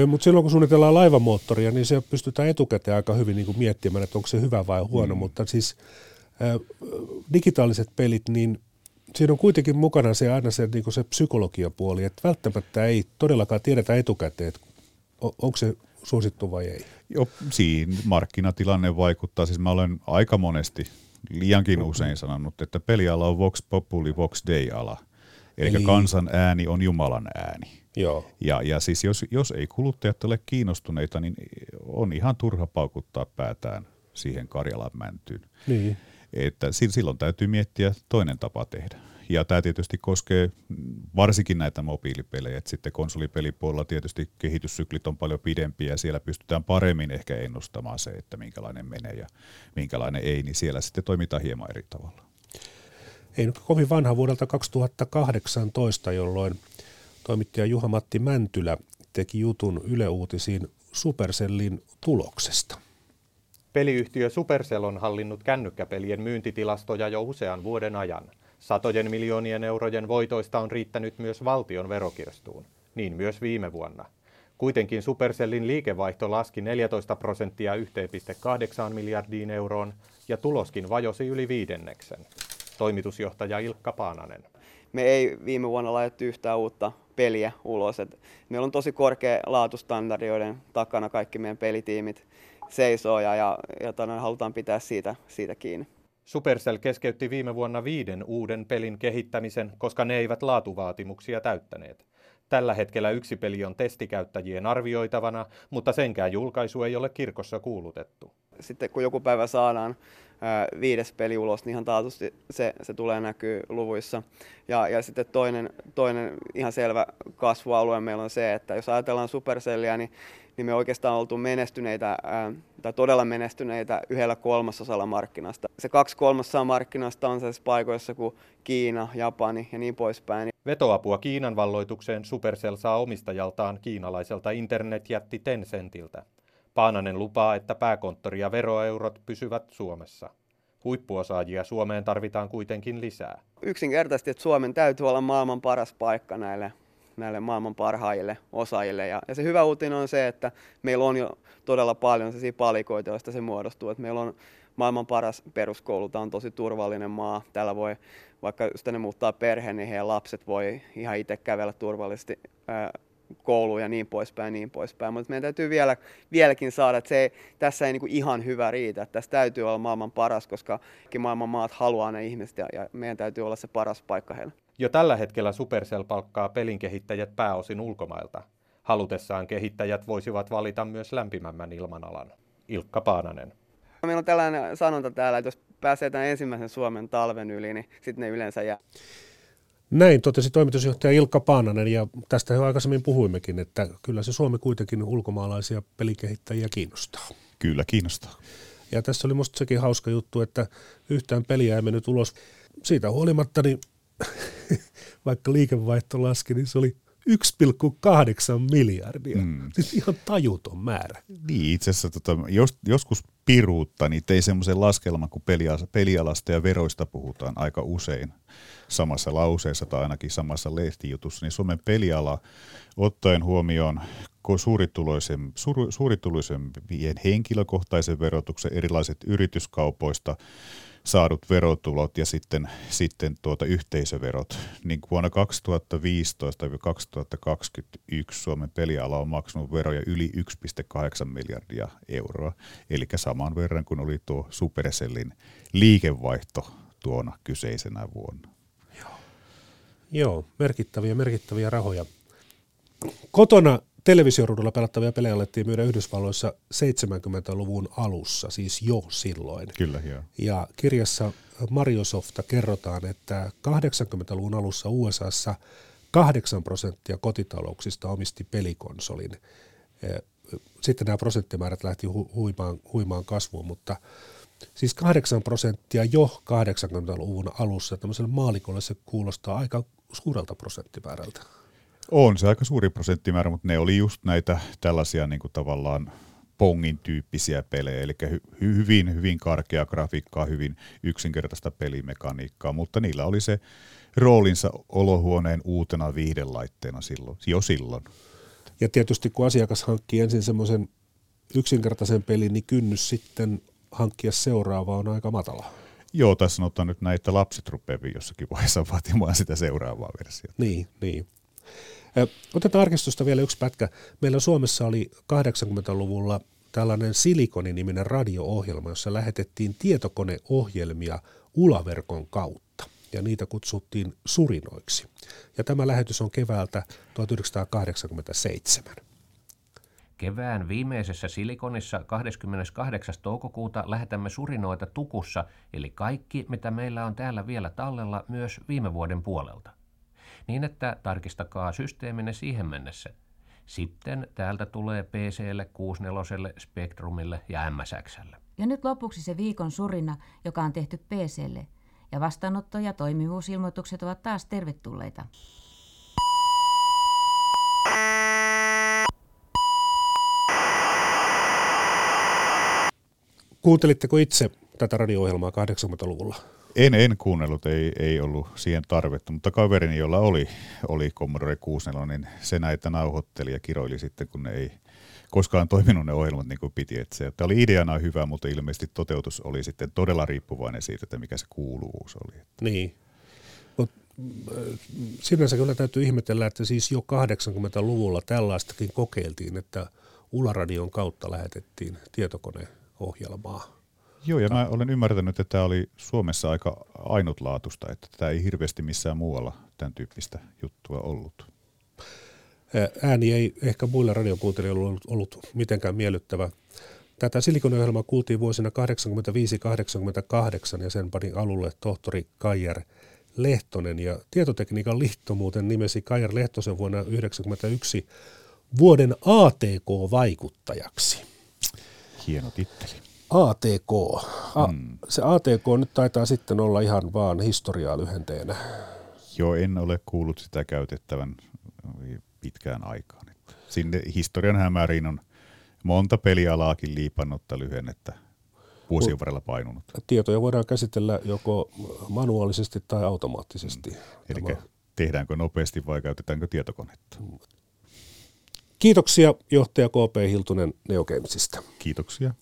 Mutta silloin kun suunnitellaan laivamoottoria, niin se pystytään etukäteen aika hyvin niin kuin miettimään, että onko se hyvä vai huono, mm. mutta siis digitaaliset pelit, niin siinä on kuitenkin mukana se aina se, niin se psykologiapuoli, että välttämättä ei todellakaan tiedetä etukäteen, että onko se suosittu vai ei. Joo, siinä markkinatilanne vaikuttaa. Siis mä olen aika monesti, liiankin usein sanonut, että peliala on Vox Populi, Vox Dei-ala. Eli, Eli kansan ääni on Jumalan ääni. Joo. Ja, ja siis jos, jos ei kuluttajat ole kiinnostuneita, niin on ihan turha paukuttaa päätään siihen Karjalan mäntyyn. Niin. Että silloin täytyy miettiä toinen tapa tehdä. Ja tämä tietysti koskee varsinkin näitä mobiilipelejä, että sitten konsolipelipuolella tietysti kehityssyklit on paljon pidempiä ja siellä pystytään paremmin ehkä ennustamaan se, että minkälainen menee ja minkälainen ei, niin siellä sitten toimitaan hieman eri tavalla. Ei nyt kovin vanha vuodelta 2018, jolloin toimittaja Juha-Matti Mäntylä teki jutun Yle Uutisiin Supercellin tuloksesta. Peliyhtiö Supercell on hallinnut kännykkäpelien myyntitilastoja jo usean vuoden ajan. Satojen miljoonien eurojen voitoista on riittänyt myös valtion verokirstuun. Niin myös viime vuonna. Kuitenkin Supercellin liikevaihto laski 14 prosenttia 1,8 miljardiin euroon ja tuloskin vajosi yli viidenneksen. Toimitusjohtaja Ilkka Paananen. Me ei viime vuonna laitettu yhtään uutta peliä ulos. Et meillä on tosi korkea laatustandardi, joiden takana kaikki meidän pelitiimit seisoo ja, ja, ja tonne, halutaan pitää siitä, siitä kiinni. Supercell keskeytti viime vuonna viiden uuden pelin kehittämisen, koska ne eivät laatuvaatimuksia täyttäneet. Tällä hetkellä yksi peli on testikäyttäjien arvioitavana, mutta senkään julkaisu ei ole kirkossa kuulutettu. Sitten kun joku päivä saadaan viides peli ulos, niin ihan taatusti se, se tulee näkyy luvuissa. Ja, ja sitten toinen, toinen ihan selvä kasvualue meillä on se, että jos ajatellaan Supercellia, niin niin me oikeastaan oltu menestyneitä, ää, tai todella menestyneitä yhdellä kolmasosalla markkinasta. Se kaksi kolmasosaa markkinasta on sellaisissa paikoissa kuin Kiina, Japani ja niin poispäin. Vetoapua Kiinan valloitukseen Supercell saa omistajaltaan kiinalaiselta internetjätti Tencentiltä. Paananen lupaa, että pääkonttori ja veroeurot pysyvät Suomessa. Huippuosaajia Suomeen tarvitaan kuitenkin lisää. Yksinkertaisesti, että Suomen täytyy olla maailman paras paikka näille, näille maailman parhaille osaajille. Ja, ja se hyvä uutinen on se, että meillä on jo todella paljon sellaisia palikoita, joista se muodostuu. Että meillä on maailman paras peruskoulu, tämä on tosi turvallinen maa. Täällä voi, vaikka jos tänne muuttaa perhe, niin heidän lapset voi ihan itse kävellä turvallisesti kouluun ja niin poispäin niin poispäin. Mutta meidän täytyy vielä, vieläkin saada, että se ei, tässä ei niinku ihan hyvä riitä. Että tässä täytyy olla maailman paras, koska maailman maat haluaa ne ihmiset ja, ja meidän täytyy olla se paras paikka heille. Jo tällä hetkellä Supercell palkkaa pelin kehittäjät pääosin ulkomailta. Halutessaan kehittäjät voisivat valita myös lämpimämmän ilmanalan. Ilkka Paananen. Meillä on tällainen sanonta täällä, että jos pääsee tämän ensimmäisen Suomen talven yli, niin sitten ne yleensä jää. Näin totesi toimitusjohtaja Ilkka Paananen ja tästä jo aikaisemmin puhuimmekin, että kyllä se Suomi kuitenkin ulkomaalaisia pelikehittäjiä kiinnostaa. Kyllä kiinnostaa. Ja tässä oli musta sekin hauska juttu, että yhtään peliä ei mennyt ulos. Siitä huolimatta, niin *laughs* vaikka liikevaihto laski, niin se oli 1,8 miljardia. Mm. *laughs* Siis ihan tajuton määrä. Niin, itse asiassa tota, jos, joskus piruutta, niin tein semmoisen laskelman, kun pelialasta ja veroista puhutaan aika usein samassa lauseessa tai ainakin samassa lehtijutussa, niin Suomen peliala ottaen huomioon suurituloisen, suur, suurituloisempien henkilökohtaisen verotuksen erilaiset yrityskaupoista saadut verotulot ja sitten, sitten tuota yhteisöverot, niin vuonna 2015-2021 Suomen peliala on maksanut veroja yli 1,8 miljardia euroa, eli saman verran kuin oli tuo Supercellin liikevaihto tuona kyseisenä vuonna. Joo, Joo merkittäviä, merkittäviä rahoja. Kotona televisioruudulla pelattavia pelejä alettiin myydä Yhdysvalloissa 70-luvun alussa, siis jo silloin. Kyllä, joo. Ja kirjassa Mariosofta kerrotaan, että 80-luvun alussa USAssa 8 prosenttia kotitalouksista omisti pelikonsolin. Sitten nämä prosenttimäärät lähti huimaan, huimaan kasvuun, mutta siis 8 prosenttia jo 80-luvun alussa, tämmöiselle maalikolle se kuulostaa aika suurelta prosenttimäärältä. On se aika suuri prosenttimäärä, mutta ne oli just näitä tällaisia niin kuin tavallaan pongin tyyppisiä pelejä, eli hy- hyvin, hyvin karkea grafiikkaa, hyvin yksinkertaista pelimekaniikkaa, mutta niillä oli se roolinsa olohuoneen uutena viihdelaitteena silloin, jo silloin. Ja tietysti kun asiakas hankkii ensin semmoisen yksinkertaisen pelin, niin kynnys sitten hankkia seuraavaa on aika matala. Joo, tässä sanotaan nyt näin, että lapset rupeaa jossakin vaiheessa vaatimaan sitä seuraavaa versiota. Niin, niin. Otetaan arkistusta vielä yksi pätkä. Meillä Suomessa oli 80-luvulla tällainen Silikoni-niminen radio-ohjelma, jossa lähetettiin tietokoneohjelmia ulaverkon kautta ja niitä kutsuttiin surinoiksi. Ja tämä lähetys on keväältä 1987. Kevään viimeisessä silikonissa 28. toukokuuta lähetämme surinoita tukussa, eli kaikki, mitä meillä on täällä vielä tallella myös viime vuoden puolelta niin että tarkistakaa systeeminne siihen mennessä. Sitten täältä tulee PClle, 64, Spectrumille ja MSXlle. Ja nyt lopuksi se viikon surina, joka on tehty PClle. Ja vastaanotto- ja toimivuusilmoitukset ovat taas tervetulleita. Kuuntelitteko itse tätä radio-ohjelmaa 80-luvulla? En, en kuunnellut, ei, ei ollut siihen tarvetta, mutta kaverini, jolla oli, oli Commodore 64, niin se näitä nauhoitteli ja kiroili sitten, kun ne ei koskaan toiminut ne ohjelmat niin kuin piti. Että se, että oli ideana hyvä, mutta ilmeisesti toteutus oli sitten todella riippuvainen siitä, että mikä se kuuluvuus oli. Niin. Mut, äh, sinänsä kyllä täytyy ihmetellä, että siis jo 80-luvulla tällaistakin kokeiltiin, että Ularadion kautta lähetettiin tietokoneohjelmaa Joo, ja mä olen ymmärtänyt, että tämä oli Suomessa aika ainutlaatuista, että tämä ei hirveästi missään muualla tämän tyyppistä juttua ollut. Ääni ei ehkä muille radiokuuntelijoille ollut, ollut mitenkään miellyttävä. Tätä silikoniohjelmaa kuultiin vuosina 85-88 ja sen pani alulle tohtori Kajer Lehtonen ja tietotekniikan liitto muuten nimesi Kajer Lehtosen vuonna 1991 vuoden ATK-vaikuttajaksi. Hieno titteli. ATK. A, hmm. Se ATK nyt taitaa sitten olla ihan vaan historiaa lyhenteenä. Joo, en ole kuullut sitä käytettävän pitkään aikaan. Sinne historian hämäriin on monta pelialaakin liipannutta lyhennettä vuosien varrella painunut. Tietoja voidaan käsitellä joko manuaalisesti tai automaattisesti. Eli tehdäänkö nopeasti vai käytetäänkö tietokonetta? Kiitoksia johtaja KP Hiltunen Neogamesista. Kiitoksia.